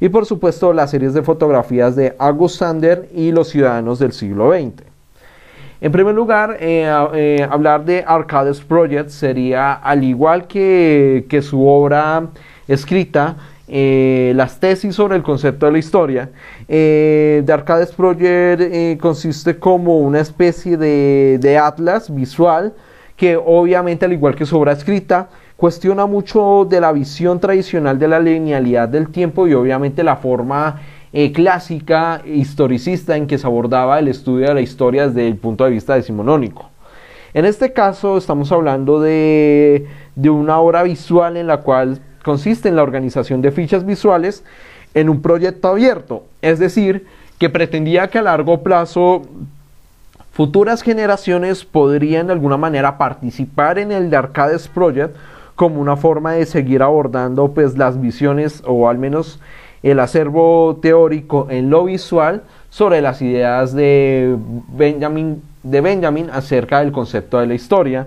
[SPEAKER 1] Y por supuesto las series de fotografías de August Sander y los ciudadanos del siglo XX. En primer lugar, eh, hablar de Arcades Project sería, al igual que su obra escrita, eh, las tesis sobre el concepto de la historia. Eh, The Arcades Project eh, consiste como una especie de, atlas visual que obviamente al igual que su obra escrita, cuestiona mucho de la visión tradicional de la linealidad del tiempo y obviamente la forma eh, clásica historicista en que se abordaba el estudio de la historia desde el punto de vista decimonónico. En este caso estamos hablando de, de una obra visual en la cual consiste en la organización de fichas visuales en un proyecto abierto, es decir, que pretendía que a largo plazo futuras generaciones podrían de alguna manera participar en el de Arcades Project como una forma de seguir abordando pues las visiones o al menos el acervo teórico en lo visual sobre las ideas de Benjamin de Benjamin acerca del concepto de la historia.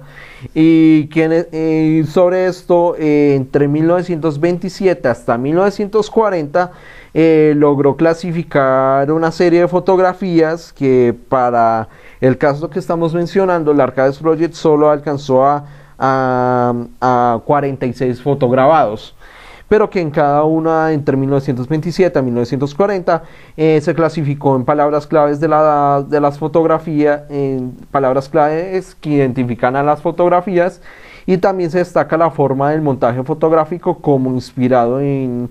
[SPEAKER 1] Y sobre esto eh, entre 1927 hasta 1940 eh, logró clasificar una serie de fotografías que para el caso que estamos mencionando el Arcades Project solo alcanzó a, a, a 46 fotograbados pero que en cada una entre 1927 a 1940 eh, se clasificó en palabras claves de, la, de las fotografías, en palabras claves que identifican a las fotografías y también se destaca la forma del montaje fotográfico como inspirado en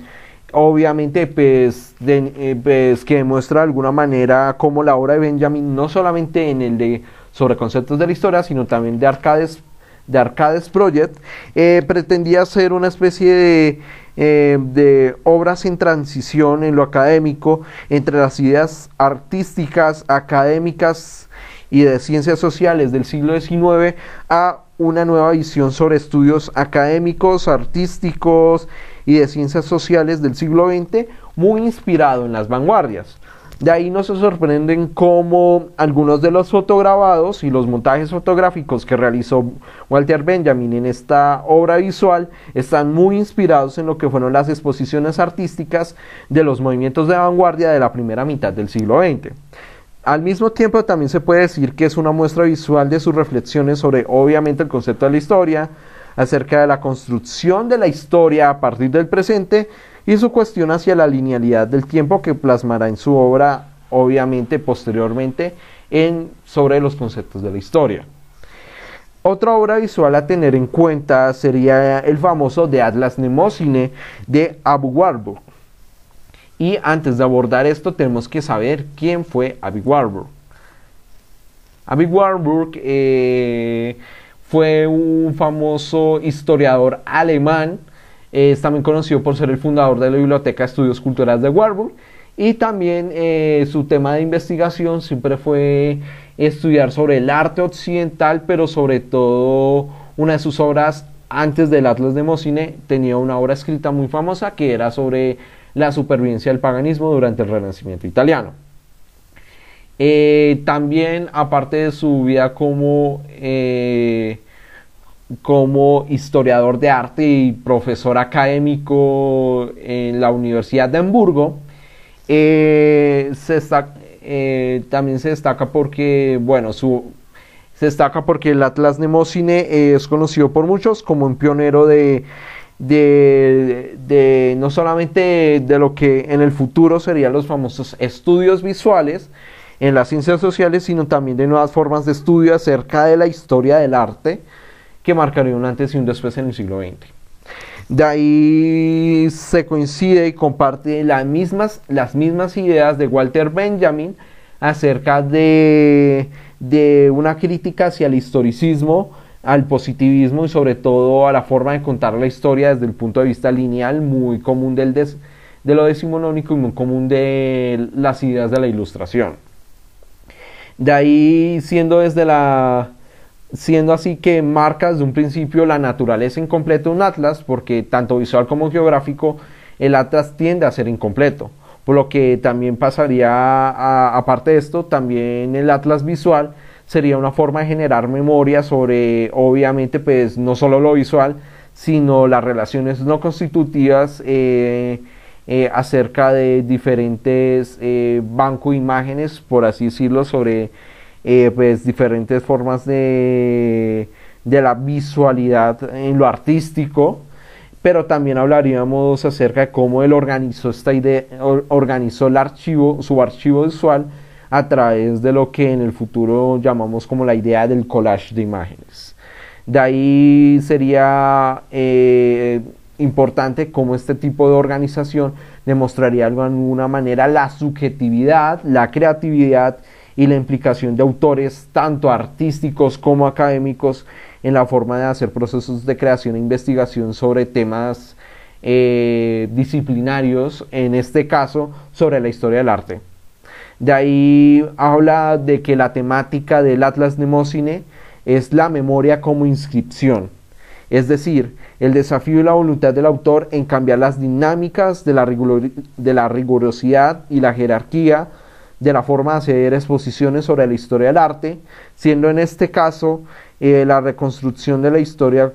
[SPEAKER 1] obviamente pues, eh, pues, que demuestra de alguna manera como la obra de Benjamin no solamente en el de sobre conceptos de la historia sino también de Arcades de Arcades Project eh, pretendía ser una especie de eh, de obras en transición en lo académico entre las ideas artísticas, académicas y de ciencias sociales del siglo XIX a una nueva visión sobre estudios académicos, artísticos y de ciencias sociales del siglo XX, muy inspirado en las vanguardias. De ahí no se sorprenden cómo algunos de los fotograbados y los montajes fotográficos que realizó Walter Benjamin en esta obra visual están muy inspirados en lo que fueron las exposiciones artísticas de los movimientos de vanguardia de la primera mitad del siglo XX. Al mismo tiempo también se puede decir que es una muestra visual de sus reflexiones sobre obviamente el concepto de la historia, acerca de la construcción de la historia a partir del presente y su cuestión hacia la linealidad del tiempo que plasmará en su obra, obviamente posteriormente, en, sobre los conceptos de la historia. Otra obra visual a tener en cuenta sería el famoso de Atlas Nemocine de Abu Warburg. Y antes de abordar esto tenemos que saber quién fue Abu Warburg. Abu Warburg eh, fue un famoso historiador alemán es también conocido por ser el fundador de la Biblioteca de Estudios Culturales de Warburg y también eh, su tema de investigación siempre fue estudiar sobre el arte occidental, pero sobre todo una de sus obras antes del Atlas de Mocine tenía una obra escrita muy famosa que era sobre la supervivencia del paganismo durante el Renacimiento italiano. Eh, también, aparte de su vida como eh, como historiador de arte y profesor académico en la Universidad de Hamburgo. Eh, se eh, también se destaca porque, bueno, su, se destaca porque el Atlas Nemocine es conocido por muchos como un pionero de, no solamente de lo que en el futuro serían los famosos estudios visuales en las ciencias sociales, sino también de nuevas formas de estudio acerca de la historia del arte que marcaría un antes y un después en el siglo XX. De ahí se coincide y comparte las mismas, las mismas ideas de Walter Benjamin acerca de, de una crítica hacia el historicismo, al positivismo y sobre todo a la forma de contar la historia desde el punto de vista lineal, muy común del de lo decimonónico y muy común de las ideas de la ilustración. De ahí siendo desde la siendo así que marca desde un principio la naturaleza incompleta de un atlas, porque tanto visual como geográfico el atlas tiende a ser incompleto, por lo que también pasaría, aparte de esto, también el atlas visual sería una forma de generar memoria sobre, obviamente, pues no solo lo visual, sino las relaciones no constitutivas eh, eh, acerca de diferentes eh, banco imágenes, por así decirlo, sobre eh, pues diferentes formas de, de la visualidad en lo artístico, pero también hablaríamos acerca de cómo él organizó esta idea, organizó el archivo, su archivo visual a través de lo que en el futuro llamamos como la idea del collage de imágenes. De ahí sería eh, importante cómo este tipo de organización demostraría de alguna manera la subjetividad, la creatividad y la implicación de autores tanto artísticos como académicos en la forma de hacer procesos de creación e investigación sobre temas eh, disciplinarios, en este caso sobre la historia del arte. De ahí habla de que la temática del Atlas Nemocine es la memoria como inscripción, es decir, el desafío y la voluntad del autor en cambiar las dinámicas de la, de la rigurosidad y la jerarquía de la forma de hacer exposiciones sobre la historia del arte, siendo en este caso eh, la reconstrucción de la historia,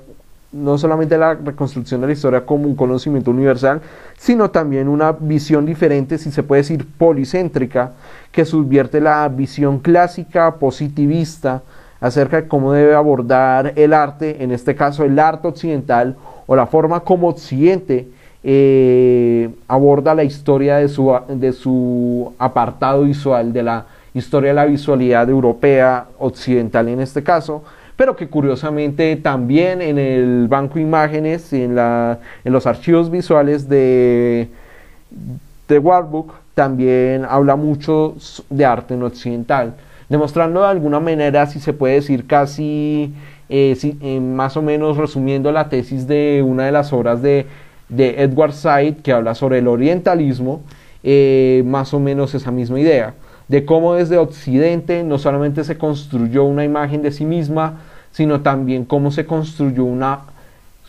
[SPEAKER 1] no solamente la reconstrucción de la historia como un conocimiento universal, sino también una visión diferente, si se puede decir policéntrica, que subvierte la visión clásica, positivista, acerca de cómo debe abordar el arte, en este caso el arte occidental, o la forma como Occidente eh, aborda la historia de su, de su apartado visual, de la historia de la visualidad europea, occidental en este caso, pero que curiosamente también en el banco de imágenes y en, la, en los archivos visuales de, de Warbook también habla mucho de arte en occidental, demostrando de alguna manera, si se puede decir casi, eh, eh, más o menos resumiendo la tesis de una de las obras de, de Edward Said, que habla sobre el orientalismo, eh, más o menos esa misma idea de cómo desde Occidente no solamente se construyó una imagen de sí misma, sino también cómo se construyó una,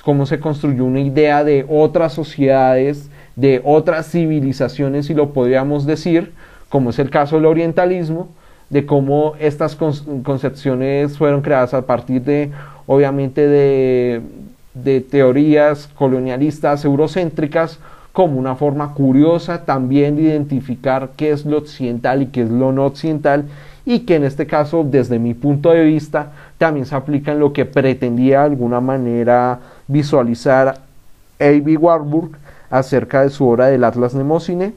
[SPEAKER 1] cómo se construyó una idea de otras sociedades, de otras civilizaciones, si lo podríamos decir, como es el caso del orientalismo, de cómo estas concepciones fueron creadas a partir de, obviamente, de, de teorías colonialistas eurocéntricas, como una forma curiosa también de identificar qué es lo occidental y qué es lo no occidental y que en este caso desde mi punto de vista también se aplica en lo que pretendía de alguna manera visualizar A.B. Warburg acerca de su obra del Atlas Nemocine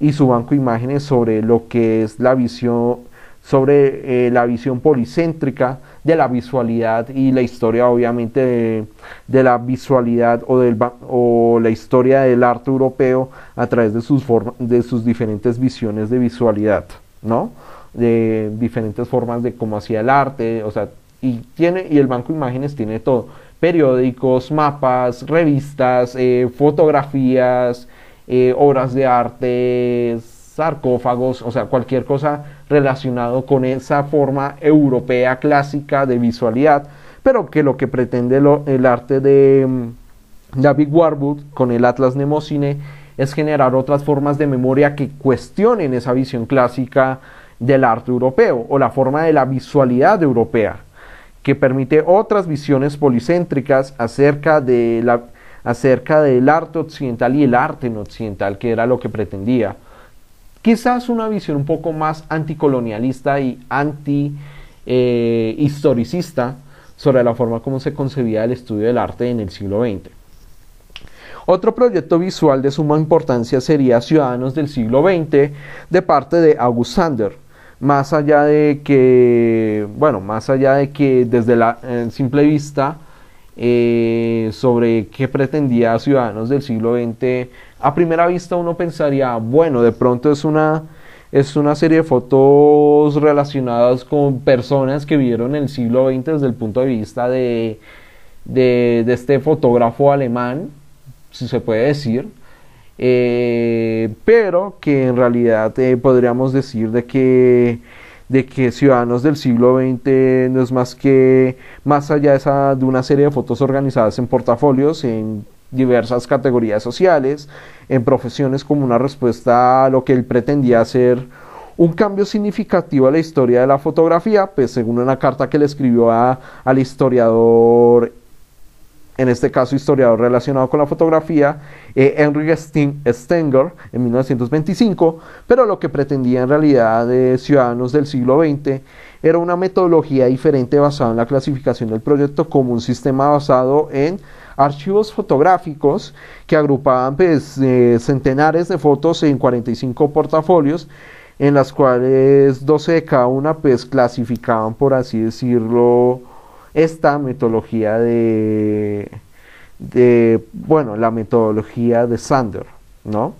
[SPEAKER 1] y su banco de imágenes sobre lo que es la visión sobre eh, la visión policéntrica de la visualidad y la historia obviamente de, la visualidad o, del, o la historia del arte europeo a través de sus, de sus diferentes visiones de visualidad, ¿no? De diferentes formas de cómo hacía el arte, o sea, y, tiene, y el banco de imágenes tiene todo, periódicos, mapas, revistas, eh, fotografías, eh, obras de arte, sarcófagos, o sea, cualquier cosa relacionado con esa forma europea clásica de visualidad, pero que lo que pretende el arte de mm, David Warwood con el Atlas Nemocine es generar otras formas de memoria que cuestionen esa visión clásica del arte europeo o la forma de la visualidad europea, que permite otras visiones policéntricas acerca, de la, acerca del arte occidental y el arte no occidental, que era lo que pretendía quizás una visión un poco más anticolonialista y anti-historicista sobre la forma como se concebía el estudio del arte en el siglo XX. Otro proyecto visual de suma importancia sería Ciudadanos del siglo XX de parte de August Sander. Más allá de que, bueno, más allá de que desde la simple vista eh, sobre qué pretendía Ciudadanos del siglo XX a primera vista uno pensaría, bueno, de pronto es una, es una serie de fotos relacionadas con personas que vivieron el siglo XX desde el punto de vista de, de, este fotógrafo alemán, si se puede decir, eh, pero que en realidad eh, podríamos decir de que de que ciudadanos del siglo XX no es más que más allá de, esa, de una serie de fotos organizadas en portafolios, en diversas categorías sociales, en profesiones como una respuesta a lo que él pretendía hacer. Un cambio significativo a la historia de la fotografía, pues según una carta que le escribió a, al historiador, en este caso historiador relacionado con la fotografía, eh, Henry Stenger, en 1925, pero lo que pretendía en realidad de Ciudadanos del siglo XX era una metodología diferente basada en la clasificación del proyecto como un sistema basado en archivos fotográficos que agrupaban pues, eh, centenares de fotos en 45 portafolios, en las cuales 12 de cada una pues clasificaban, por así decirlo, esta metodología de, de bueno, la metodología de Sander, ¿no?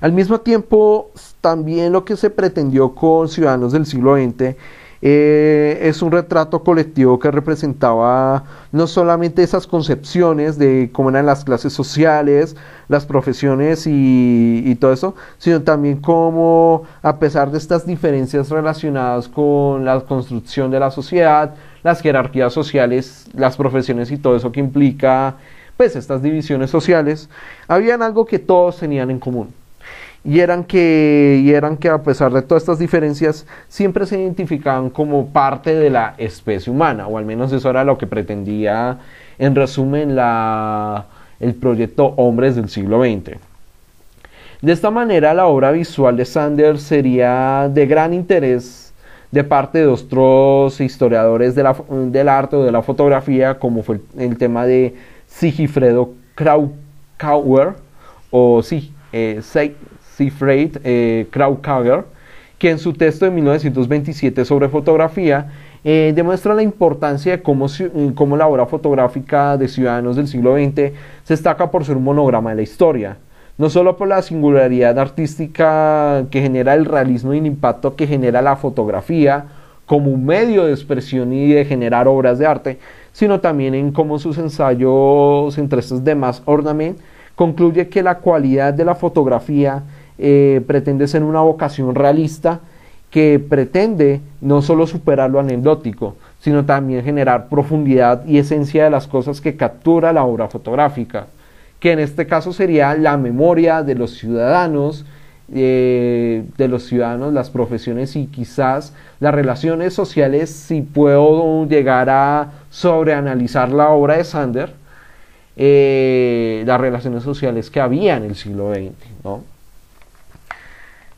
[SPEAKER 1] Al mismo tiempo, también lo que se pretendió con Ciudadanos del siglo XX eh, es un retrato colectivo que representaba no solamente esas concepciones de cómo eran las clases sociales, las profesiones y, todo eso, sino también cómo, a pesar de estas diferencias relacionadas con la construcción de la sociedad, las jerarquías sociales, las profesiones y todo eso que implica, pues, estas divisiones sociales, habían algo que todos tenían en común y eran que, y eran que a pesar de todas estas diferencias siempre se identificaban como parte de la especie humana, o al menos eso era lo que pretendía en resumen la, el proyecto Hombres del siglo XX. De esta manera la obra visual de Sanders sería de gran interés de parte de otros historiadores de del arte o de la fotografía, como fue el, tema de Sigifredo Kraukauer o sí, eh, Seifried eh, que en su texto de 1927 sobre fotografía eh, demuestra la importancia de cómo, eh, cómo, la obra fotográfica de ciudadanos del siglo XX se destaca por ser un monograma de la historia, no solo por la singularidad artística que genera el realismo y el impacto que genera la fotografía como un medio de expresión y de generar obras de arte, sino también en cómo sus ensayos entre estos demás ornament concluye que la cualidad de la fotografía eh, pretende ser una vocación realista que pretende no solo superar lo anecdótico, sino también generar profundidad y esencia de las cosas que captura la obra fotográfica, que en este caso sería la memoria de los ciudadanos, eh, de los ciudadanos, las profesiones y quizás las relaciones sociales, si puedo llegar a sobreanalizar la obra de Sander, eh, las relaciones sociales que había en el siglo XX, ¿no?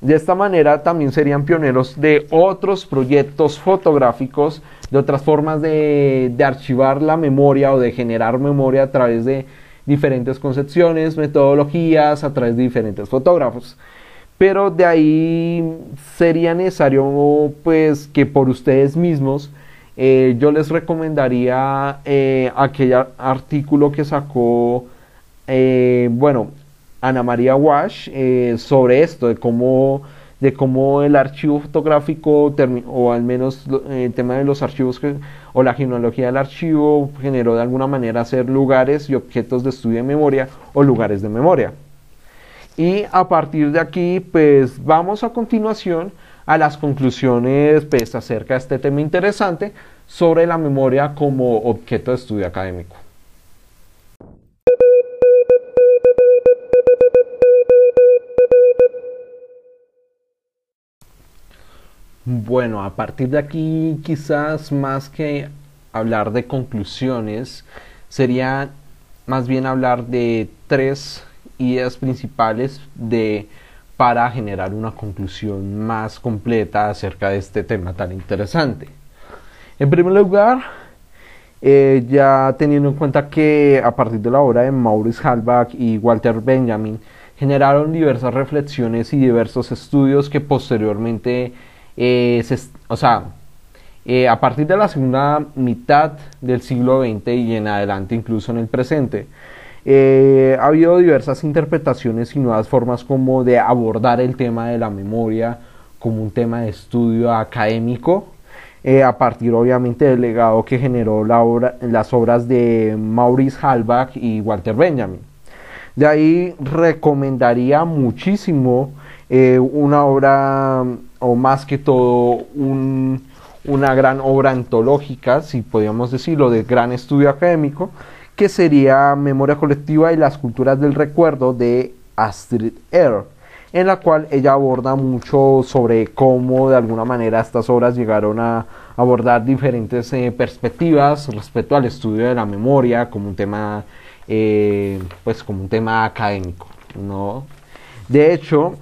[SPEAKER 1] De esta manera también serían pioneros de otros proyectos fotográficos, de otras formas de, archivar la memoria o de generar memoria a través de diferentes concepciones, metodologías, a través de diferentes fotógrafos. Pero de ahí sería necesario pues que por ustedes mismos eh, yo les recomendaría eh, aquel artículo que sacó, eh, bueno, Ana María Wash eh, sobre esto, de cómo, de cómo el archivo fotográfico, o al menos el tema de los archivos o la genealogía del archivo, generó de alguna manera ser lugares y objetos de estudio de memoria o lugares de memoria. Y a partir de aquí, pues vamos a continuación a las conclusiones pues, acerca de este tema interesante sobre la memoria como objeto de estudio académico. Bueno, a partir de aquí quizás más que hablar de conclusiones, sería más bien hablar de tres ideas principales de para generar una conclusión más completa acerca de este tema tan interesante. En primer lugar, eh, ya teniendo en cuenta que a partir de la obra de Maurice Halbach y Walter Benjamin generaron diversas reflexiones y diversos estudios que posteriormente eh, o sea, eh, a partir de la segunda mitad del siglo XX y en adelante, incluso en el presente, eh, ha habido diversas interpretaciones y nuevas formas como de abordar el tema de la memoria como un tema de estudio académico, a partir obviamente del legado que generó las obras de Maurice Halbach y Walter Benjamin. De ahí recomendaría muchísimo una obra o más que todo una gran obra antológica, si podríamos decirlo, de gran estudio académico, que sería Memoria Colectiva y las Culturas del Recuerdo de Astrid Err, en la cual ella aborda mucho sobre cómo de alguna manera estas obras llegaron a abordar diferentes eh, perspectivas respecto al estudio de la memoria como un tema, eh, pues como un tema académico, ¿no? De hecho,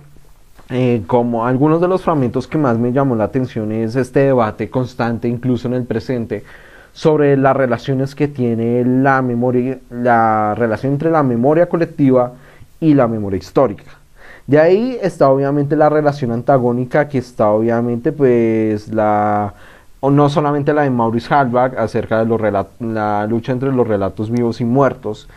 [SPEAKER 1] eh, como algunos de los fragmentos que más me llamó la atención es este debate constante, incluso en el presente, sobre las relaciones que tiene la memoria, la relación entre la memoria colectiva y la memoria histórica. De ahí está obviamente la relación antagónica, que está obviamente pues la, o no solamente la de Maurice Halbach acerca de los la lucha entre los relatos vivos y muertos,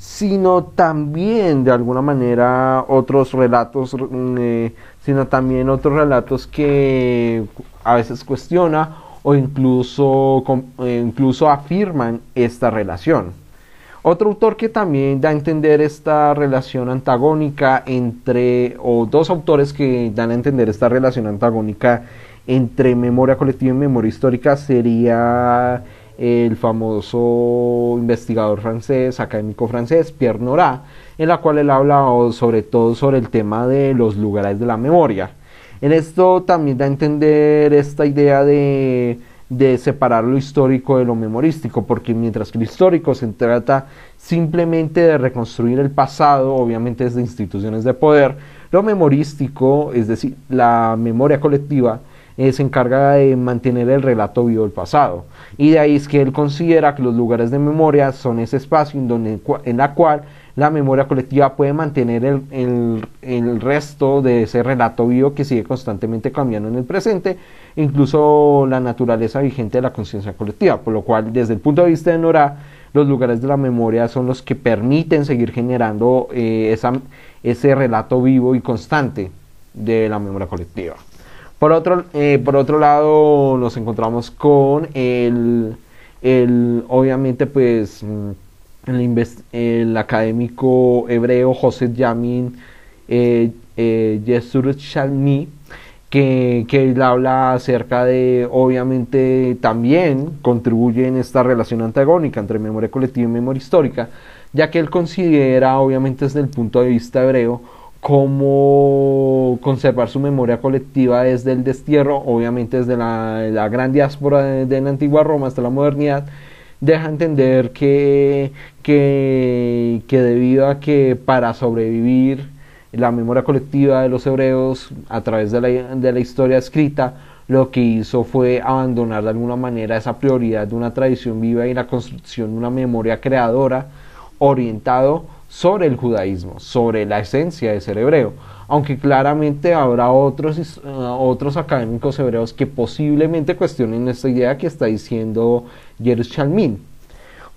[SPEAKER 1] sino también de alguna manera otros relatos, mm, eh, sino también otros relatos que a veces cuestiona o incluso, eh, incluso afirman esta relación. Otro autor que también da a entender esta relación antagónica entre, o dos autores que dan a entender esta relación antagónica entre memoria colectiva y memoria histórica sería el famoso investigador francés, académico francés, Pierre Nora, en la cual él habla sobre todo sobre el tema de los lugares de la memoria. En esto también da a entender esta idea de de separar lo histórico de lo memorístico, porque mientras que lo histórico se trata simplemente de reconstruir el pasado, obviamente desde instituciones de poder, lo memorístico, es decir, la memoria colectiva, eh, se encarga de mantener el relato vivo del pasado. Y de ahí es que él considera que los lugares de memoria son ese espacio en, donde, en la cual la memoria colectiva puede mantener el, el, resto de ese relato vivo que sigue constantemente cambiando en el presente, incluso la naturaleza vigente de la conciencia colectiva, por lo cual desde el punto de vista de Nora, los lugares de la memoria son los que permiten seguir generando eh, esa, ese relato vivo y constante de la memoria colectiva. Por otro, eh, por otro lado, nos encontramos con el, el obviamente, pues mm, el, académico hebreo José Yamin eh, eh, Yesur Shalmi, que, que él habla acerca de, obviamente, también contribuye en esta relación antagónica entre memoria colectiva y memoria histórica, ya que él considera, obviamente, desde el punto de vista hebreo, cómo conservar su memoria colectiva desde el destierro, obviamente desde la, gran diáspora de, la antigua Roma hasta la modernidad, deja entender que, que, debido a que para sobrevivir la memoria colectiva de los hebreos a través de la, de la historia escrita, lo que hizo fue abandonar de alguna manera esa prioridad de una tradición viva y la construcción de una memoria creadora orientado sobre el judaísmo, sobre la esencia de ser hebreo, aunque claramente habrá otros, uh, otros académicos hebreos que posiblemente cuestionen esta idea que está diciendo Yerushalmin.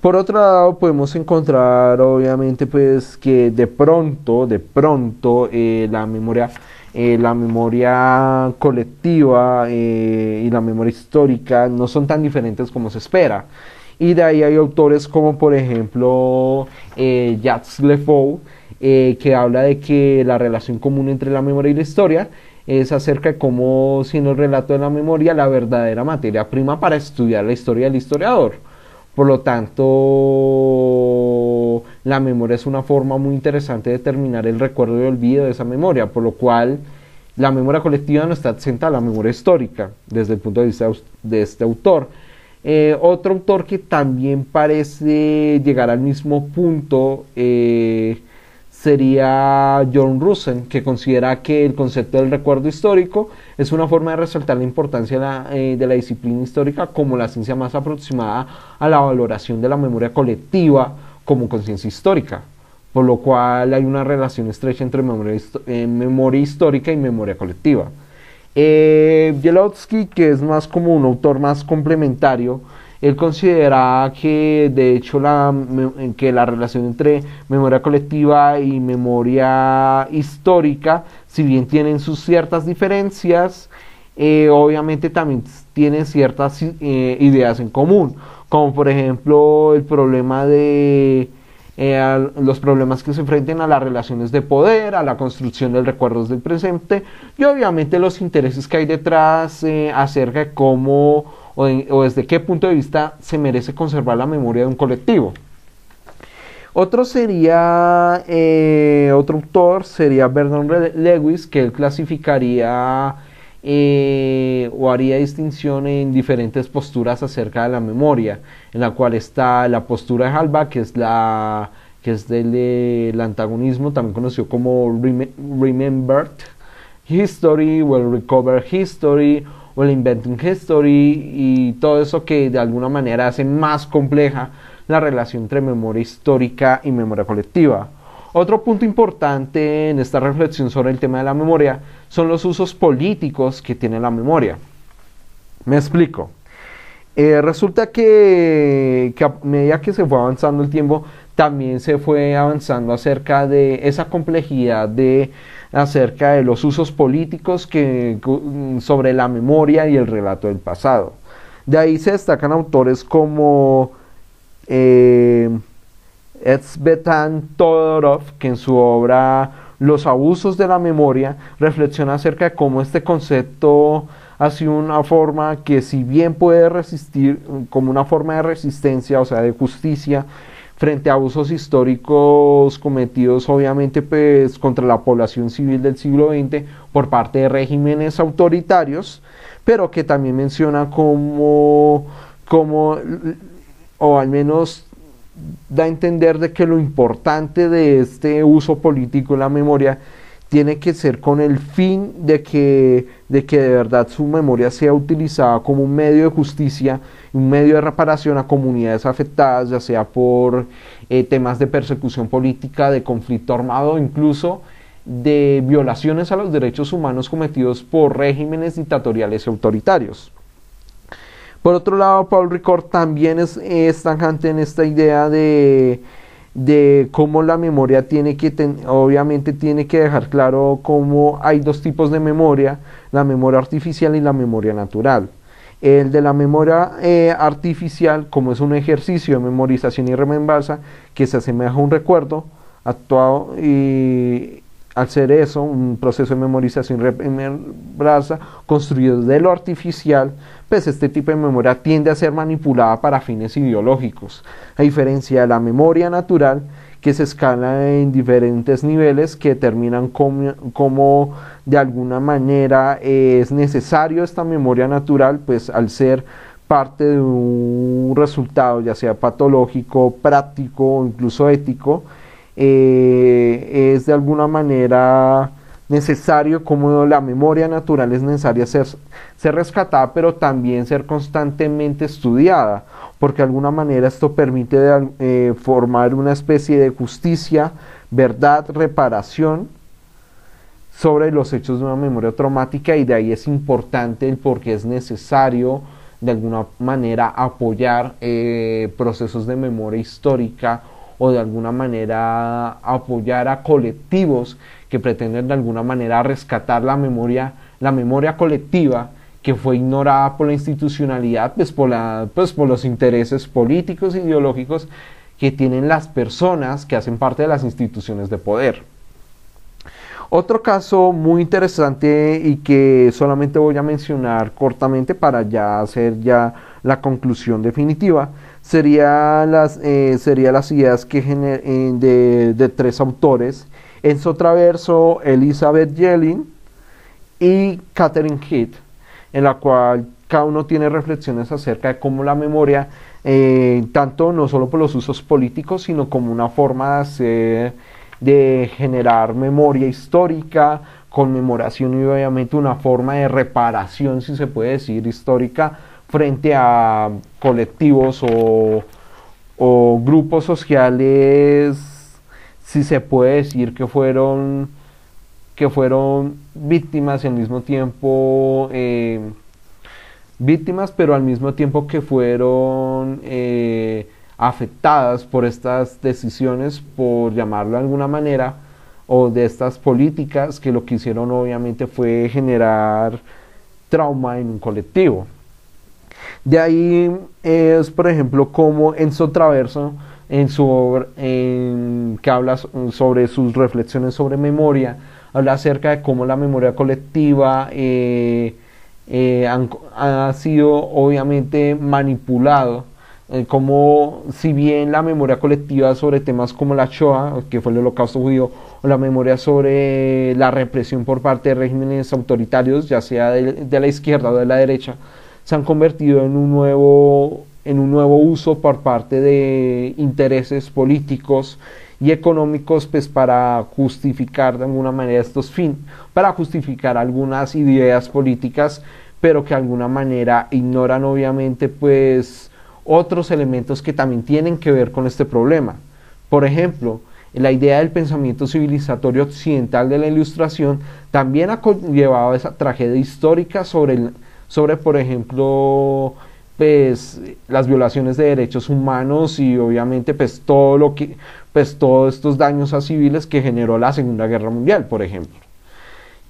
[SPEAKER 1] Por otro lado, podemos encontrar, obviamente, pues que de pronto, de pronto, eh, la memoria, eh, la memoria colectiva eh, y la memoria histórica no son tan diferentes como se espera. Y de ahí hay autores como, por ejemplo, eh, Jacques Lefou, que habla de que la relación común entre la memoria y la historia es acerca de cómo, siendo el relato de la memoria, la verdadera materia prima para estudiar la historia del historiador. Por lo tanto, la memoria es una forma muy interesante de determinar el recuerdo y olvido de esa memoria, por lo cual la memoria colectiva no está exenta a la memoria histórica desde el punto de vista de este autor. Eh, otro autor que también parece llegar al mismo punto eh, sería John Russen, que considera que el concepto del recuerdo histórico es una forma de resaltar la importancia eh, de la, disciplina histórica como la ciencia más aproximada a la valoración de la memoria colectiva como conciencia histórica, por lo cual hay una relación estrecha entre memoria histórica y memoria colectiva. Eh, que es más como un autor más complementario, él considera que de hecho la, que la relación entre memoria colectiva y memoria histórica, si bien tienen sus ciertas diferencias, eh, obviamente también tienen ciertas eh, ideas en común, como por ejemplo el problema de eh, los problemas que se enfrenten a las relaciones de poder, a la construcción del recuerdos del presente y obviamente los intereses que hay detrás acerca de cómo o, desde qué punto de vista se merece conservar la memoria de un colectivo. Otro sería, eh, otro autor sería Bernard Lewis, que él clasificaría eh, o haría distinción en diferentes posturas acerca de la memoria, en la cual está la postura de Halbach, que es la que es del, antagonismo, también conocido como Remembered History o el Recovered History o el Inventing History y todo eso que de alguna manera hace más compleja la relación entre memoria histórica y memoria colectiva. Otro punto importante en esta reflexión sobre el tema de la memoria son los usos políticos que tiene la memoria. Me explico. Eh, resulta que, a medida que se fue avanzando el tiempo, también se fue avanzando acerca de esa complejidad de acerca de los usos políticos que, sobre la memoria y el relato del pasado. De ahí se destacan autores como eh, Edzbetan Todorov, que en su obra Los abusos de la memoria reflexiona acerca de cómo este concepto ha sido una forma que si bien puede resistir como una forma de resistencia, o sea, de justicia, frente a abusos históricos cometidos obviamente pues contra la población civil del siglo XX por parte de regímenes autoritarios, pero que también menciona como o al menos da a entender de que lo importante de este uso político de la memoria tiene que ser con el fin de que, de que de verdad su memoria sea utilizada como un medio de justicia, un medio de reparación a comunidades afectadas, ya sea por eh, temas de persecución política, de conflicto armado, incluso de violaciones a los derechos humanos cometidos por regímenes dictatoriales y autoritarios. Por otro lado, Paul Ricord también es, es en esta idea de de cómo la memoria tiene que, obviamente tiene que dejar claro cómo hay dos tipos de memoria, la memoria artificial y la memoria natural. El de la memoria eh, artificial, como es un ejercicio de memorización y remembranza que se asemeja a un recuerdo actuado y al ser eso, un proceso de memorización remembranza construido de lo artificial, pues este tipo de memoria tiende a ser manipulada para fines ideológicos, a diferencia de la memoria natural que se escala en diferentes niveles que determinan cómo, de alguna manera es necesario esta memoria natural, pues al ser parte de un resultado ya sea patológico, práctico o incluso ético, eh, es de alguna manera necesario, como la memoria natural es necesaria ser, ser rescatada, pero también ser constantemente estudiada, porque de alguna manera esto permite eh, formar una especie de justicia, verdad, reparación sobre los hechos de una memoria traumática y de ahí es importante el por qué es necesario de alguna manera apoyar eh, procesos de memoria histórica o de alguna manera apoyar a colectivos que pretenden de alguna manera rescatar la memoria, la memoria colectiva que fue ignorada por la institucionalidad, pues por, la, pues por los intereses políticos ideológicos que tienen las personas que hacen parte de las instituciones de poder. Otro caso muy interesante y que solamente voy a mencionar cortamente para ya hacer ya la conclusión definitiva sería las, eh, las ideas que eh, de, tres autores, Enzo Traverso, Elizabeth Yellin y Catherine Heath, en la cual cada uno tiene reflexiones acerca de cómo la memoria, eh, tanto no solo por los usos políticos, sino como una forma de, hacer, de generar memoria histórica, conmemoración y obviamente una forma de reparación, si se puede decir, histórica frente a colectivos o, grupos sociales, si se puede decir que fueron que fueron víctimas y al mismo tiempo eh, víctimas, pero al mismo tiempo que fueron eh, afectadas por estas decisiones, por llamarlo de alguna manera, o de estas políticas que lo que hicieron obviamente fue generar trauma en un colectivo. De ahí es, por ejemplo, como Enzo Traverso, en su obra, en, que habla sobre sus reflexiones sobre memoria, habla acerca de cómo la memoria colectiva eh, eh, ha sido obviamente manipulado, eh, como si bien la memoria colectiva sobre temas como la Shoah, que fue el holocausto judío, o la memoria sobre la represión por parte de regímenes autoritarios, ya sea de la izquierda o de la derecha, se han convertido en un nuevo, en un nuevo uso por parte de intereses políticos y económicos pues para justificar de alguna manera estos fines, para justificar algunas ideas políticas, pero que de alguna manera ignoran obviamente pues otros elementos que también tienen que ver con este problema. Por ejemplo, la idea del pensamiento civilizatorio occidental de la ilustración también ha conllevado esa tragedia histórica sobre el, sobre, por ejemplo, pues las violaciones de derechos humanos y obviamente pues todo lo que pues todos estos daños a civiles que generó la Segunda Guerra Mundial, por ejemplo.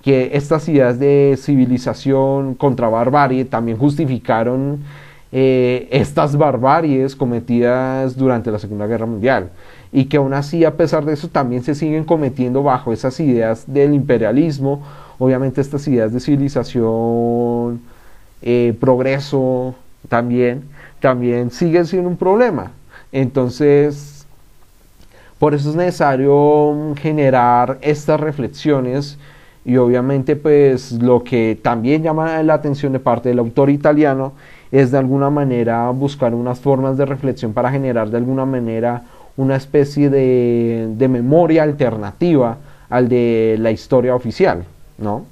[SPEAKER 1] Que estas ideas de civilización contra barbarie también justificaron eh, estas barbaries cometidas durante la Segunda Guerra Mundial y que aún así a pesar de eso también se siguen cometiendo bajo esas ideas del imperialismo, obviamente estas ideas de civilización, eh, progreso también, también siguen siendo un problema. Entonces, por eso es necesario generar estas reflexiones y obviamente pues lo que también llama la atención de parte del autor italiano es de alguna manera buscar unas formas de reflexión para generar de alguna manera una especie de, memoria alternativa al de la historia oficial, ¿no?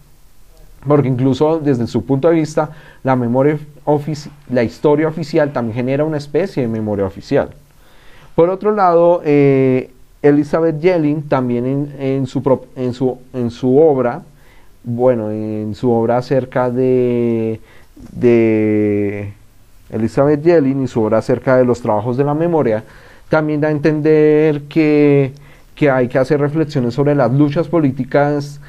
[SPEAKER 1] Porque incluso desde su punto de vista, la, memoria la historia oficial también genera una especie de memoria oficial. Por otro lado, eh, Elizabeth Yelling también en, su, en, su, en, su, obra, bueno, en su obra acerca de, de Elizabeth Yelling y su obra acerca de los trabajos de la memoria, también da a entender que, hay que hacer reflexiones sobre las luchas políticas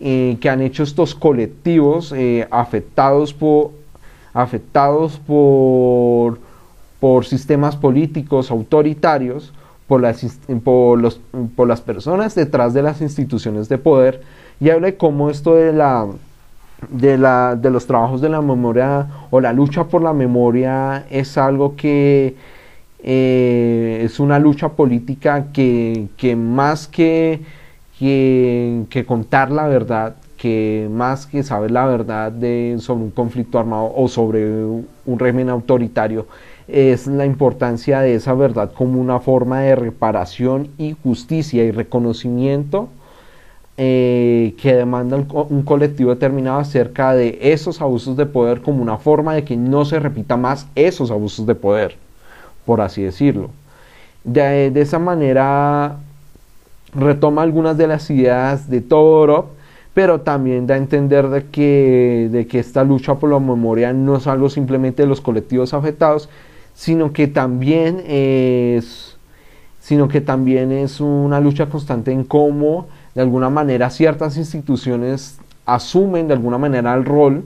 [SPEAKER 1] eh, que han hecho estos colectivos eh, afectados por afectados por, por sistemas políticos autoritarios, por las, por, los, por las personas detrás de las instituciones de poder, y habla de cómo esto de la, de, la, de los trabajos de la memoria o la lucha por la memoria es algo que eh, es una lucha política que, más que, que, contar la verdad, que más que saber la verdad sobre un conflicto armado o sobre un régimen autoritario, es la importancia de esa verdad como una forma de reparación y justicia y reconocimiento eh, que demanda un, colectivo determinado acerca de esos abusos de poder como una forma de que no se repita más esos abusos de poder por así decirlo. De, esa manera retoma algunas de las ideas de Todorov, pero también da a entender de que, de que esta lucha por la memoria no es algo simplemente de los colectivos afectados, sino que también es, sino que también es una lucha constante en cómo de alguna manera ciertas instituciones asumen de alguna manera el rol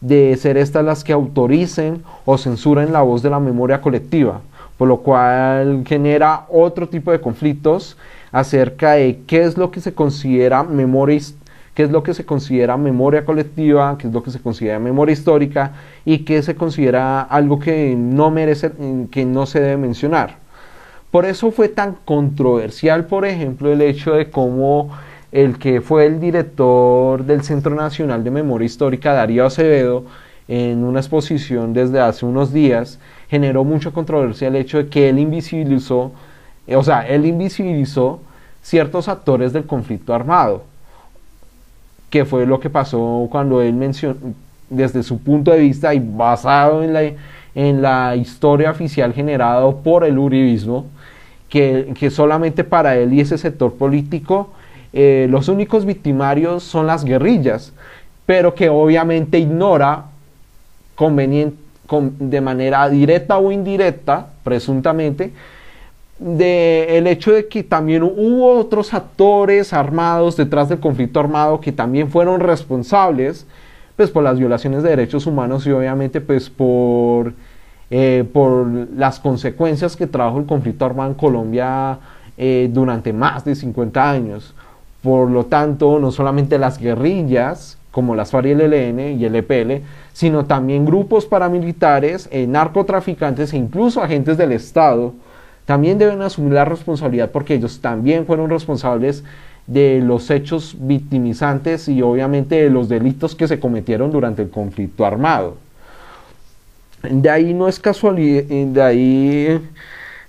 [SPEAKER 1] de ser estas las que autoricen o censuren la voz de la memoria colectiva, por lo cual genera otro tipo de conflictos acerca de qué es lo que se considera memoria qué es lo que se considera memoria colectiva, qué es lo que se considera memoria histórica y qué se considera algo que no merece, que no se debe mencionar. Por eso fue tan controversial, por ejemplo, el hecho de cómo el que fue el director del Centro Nacional de Memoria Histórica, Darío Acevedo, en una exposición desde hace unos días, generó mucha controversia el hecho de que él invisibilizó, o sea, él invisibilizó ciertos actores del conflicto armado, que fue lo que pasó cuando él mencionó, desde su punto de vista y basado en la, en la historia oficial generada por el uribismo, que, que solamente para él y ese sector político eh, los únicos victimarios son las guerrillas, pero que obviamente ignora de manera directa o indirecta, presuntamente, de el hecho de que también hubo otros actores armados detrás del conflicto armado que también fueron responsables pues por las violaciones de derechos humanos y obviamente pues por, eh, por las consecuencias que trajo el conflicto armado en Colombia eh, durante más de 50 años. Por lo tanto, no solamente las guerrillas, como las FARC y el ELN y el EPL, sino también grupos paramilitares, eh, narcotraficantes e incluso agentes del Estado, también deben asumir la responsabilidad porque ellos también fueron responsables de los hechos victimizantes y obviamente de los delitos que se cometieron durante el conflicto armado. De ahí no es casualidad, eh, de ahí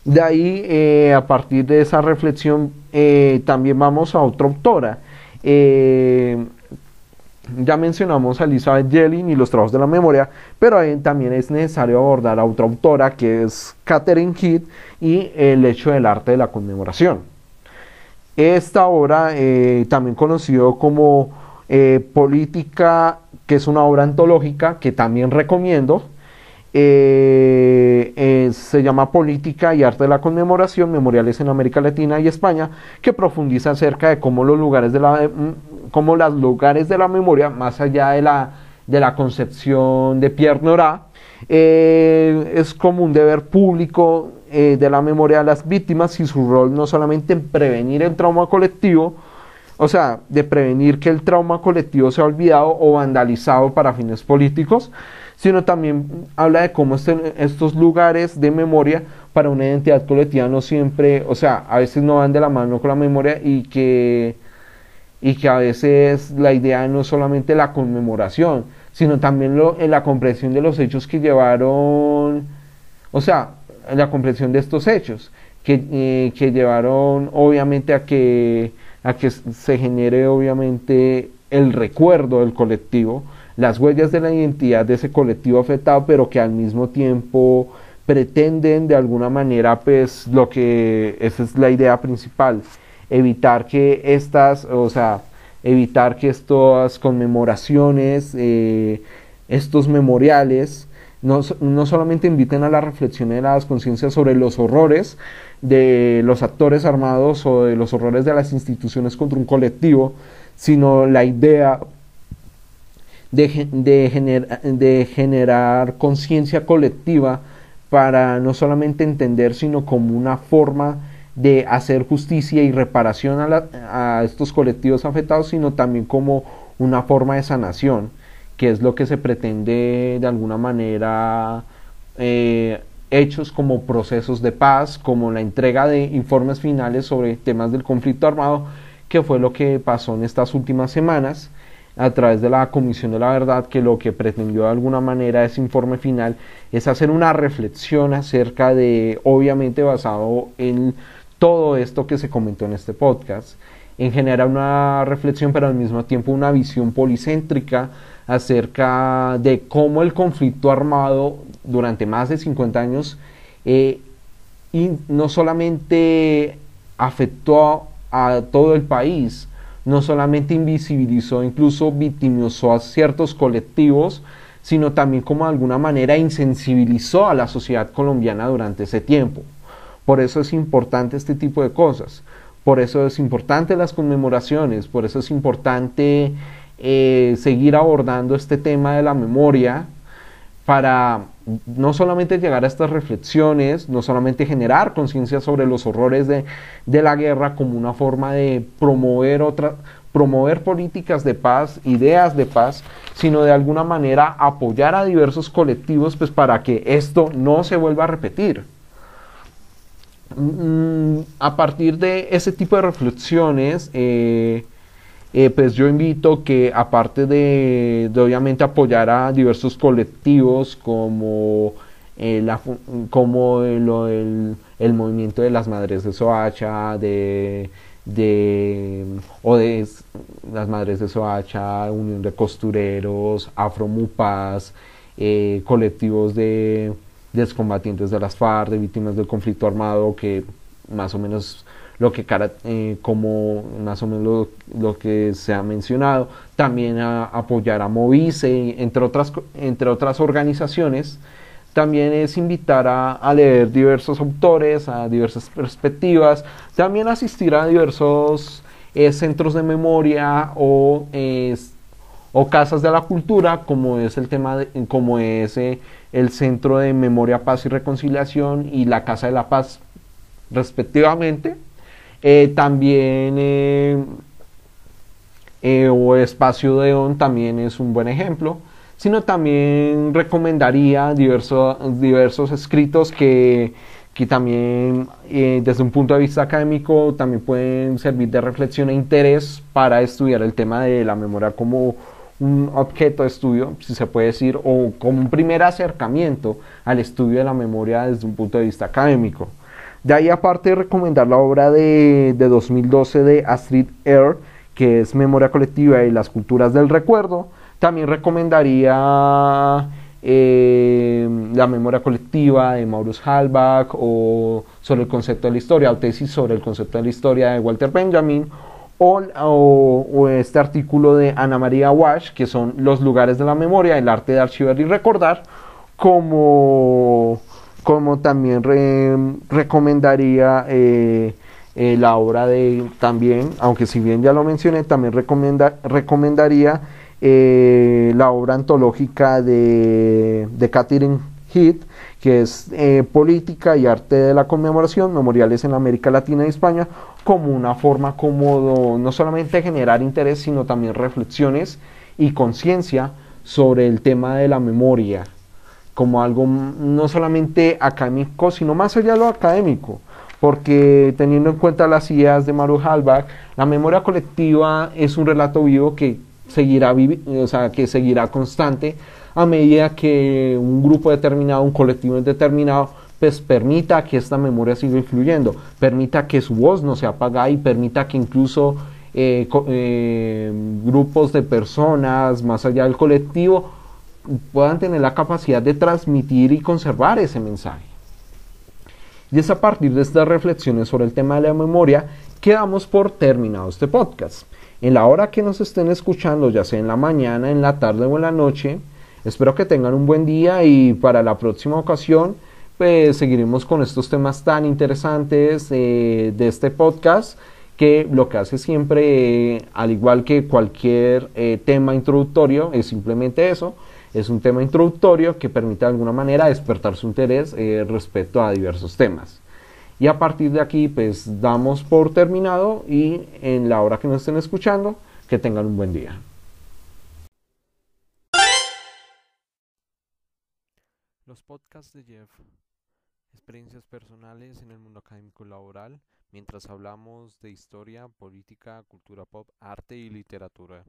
[SPEAKER 1] de ahí, eh, a partir de esa reflexión, eh, también vamos a otra autora. Ya mencionamos a Elizabeth Yelling y los trabajos de la memoria, pero también es necesario abordar a otra autora que es Catherine Heath y el hecho del arte de la conmemoración. Esta obra, también conocido como Política, que es una obra antológica que también recomiendo, eh, eh, se llama Política y Arte de la Conmemoración, Memoriales en América Latina y España, que profundiza acerca de cómo los lugares de la, mm, cómo lugares de la memoria, más allá de la, de la concepción de Pierre Nora, eh, es como un deber público de la memoria de las víctimas y su rol no solamente en prevenir el trauma colectivo, o sea, de prevenir que el trauma colectivo sea olvidado o vandalizado para fines políticos, sino también habla de cómo estos lugares de memoria para una identidad colectiva no siempre, o sea, a veces no van de la mano con la memoria y que, y que a veces la idea no es solamente la conmemoración, sino también lo, en la comprensión de los hechos que llevaron, o sea, la comprensión de estos hechos, que, eh, que llevaron obviamente a que, a que se genere obviamente el recuerdo del colectivo, las huellas de la identidad de ese colectivo afectado, pero que al mismo tiempo pretenden de alguna manera, pues lo que esa es la idea principal, evitar que estas, o sea, evitar que estas conmemoraciones, eh, estos memoriales, no, no, solamente inviten a la reflexión de las conciencias sobre los horrores de los actores armados o de los horrores de las instituciones contra un colectivo, sino la idea de, generar conciencia colectiva para no solamente entender, sino como una forma de hacer justicia y reparación a, estos colectivos afectados, sino también como una forma de sanación, que es lo que se pretende de alguna manera eh, hechos como procesos de paz, como la entrega de informes finales sobre temas del conflicto armado, que fue lo que pasó en estas últimas semanas a través de la Comisión de la Verdad, que lo que pretendió de alguna manera ese informe final es hacer una reflexión acerca de, obviamente basado en todo esto que se comentó en este podcast, en generar una reflexión, pero al mismo tiempo una visión policéntrica acerca de cómo el conflicto armado durante más de 50 años eh, y no solamente afectó a todo el país, no solamente invisibilizó, incluso victimizó a ciertos colectivos, sino también como de alguna manera insensibilizó a la sociedad colombiana durante ese tiempo. Por eso es importante este tipo de cosas, por eso es importante las conmemoraciones, por eso es importante eh, seguir abordando este tema de la memoria para no solamente llegar a estas reflexiones, no solamente generar conciencia sobre los horrores de, la guerra como una forma de promover otra, promover políticas de paz, ideas de paz, sino de alguna manera apoyar a diversos colectivos pues para que esto no se vuelva a repetir. Mm, a partir de ese tipo de reflexiones, eh, eh, pues yo invito que aparte de, obviamente apoyar a diversos colectivos como, eh, la, como el, movimiento de las madres de Soacha, de, de, o de las madres de Soacha, Unión de Costureros, Afromupas, eh, colectivos de, de excombatientes de las FARC, de víctimas del conflicto armado que más o menos lo que eh, como más o menos lo, que se ha mencionado, también a apoyar a Movice, entre otras, entre otras organizaciones, también es invitar a, leer diversos autores, a diversas perspectivas, también asistir a diversos eh, centros de memoria o, o casas de la cultura, como es el tema de, como es eh, el Centro de Memoria, Paz y Reconciliación y la Casa de la Paz, respectivamente eh, también eh, eh, o Espacio Deón también es un buen ejemplo, sino también recomendaría diversos, diversos escritos que, que también desde un punto de vista académico también pueden servir de reflexión e interés para estudiar el tema de la memoria como un objeto de estudio, si se puede decir, o como un primer acercamiento al estudio de la memoria desde un punto de vista académico. De ahí aparte de recomendar la obra de, 2012 de Astrid Air, que es Memoria Colectiva y las Culturas del Recuerdo, también recomendaría eh, la memoria colectiva de Maurus Halbach o sobre el concepto de la historia, o tesis sobre el concepto de la historia de Walter Benjamin, o, o, este artículo de Ana María Wash, que son los lugares de la memoria, el arte de archivar y recordar, como, como también recomendaría eh, eh, la obra de, también, aunque si bien ya lo mencioné, también recomendaría eh, la obra antológica de, de Catherine Heath, que es Política y Arte de la Conmemoración, Memoriales en América Latina y España, como una forma como no solamente generar interés, sino también reflexiones y conciencia sobre el tema de la memoria como algo no solamente académico, sino más allá de lo académico, porque teniendo en cuenta las ideas de Maru Halbach, la memoria colectiva es un relato vivo que seguirá, o sea, que seguirá constante a medida que un grupo determinado, un colectivo determinado, pues permita que esta memoria siga influyendo, permita que su voz no se apague y permita que incluso eh, eh, grupos de personas más allá del colectivo puedan tener la capacidad de transmitir y conservar ese mensaje. Y es a partir de estas reflexiones sobre el tema de la memoria que damos por terminado este podcast. En la hora que nos estén escuchando, ya sea en la mañana, en la tarde o en la noche, espero que tengan un buen día y para la próxima ocasión pues seguiremos con estos temas tan interesantes eh, de este podcast que lo que hace siempre, al igual que cualquier eh, tema introductorio, es simplemente eso, es un tema introductorio que permite de alguna manera despertar su interés eh, respecto a diversos temas. Y a partir de aquí, pues damos por terminado y en la hora que nos estén escuchando, que tengan un buen día.
[SPEAKER 2] Los podcasts de Jeff, experiencias personales en el mundo académico laboral, mientras hablamos de historia, política, cultura pop, arte y literatura.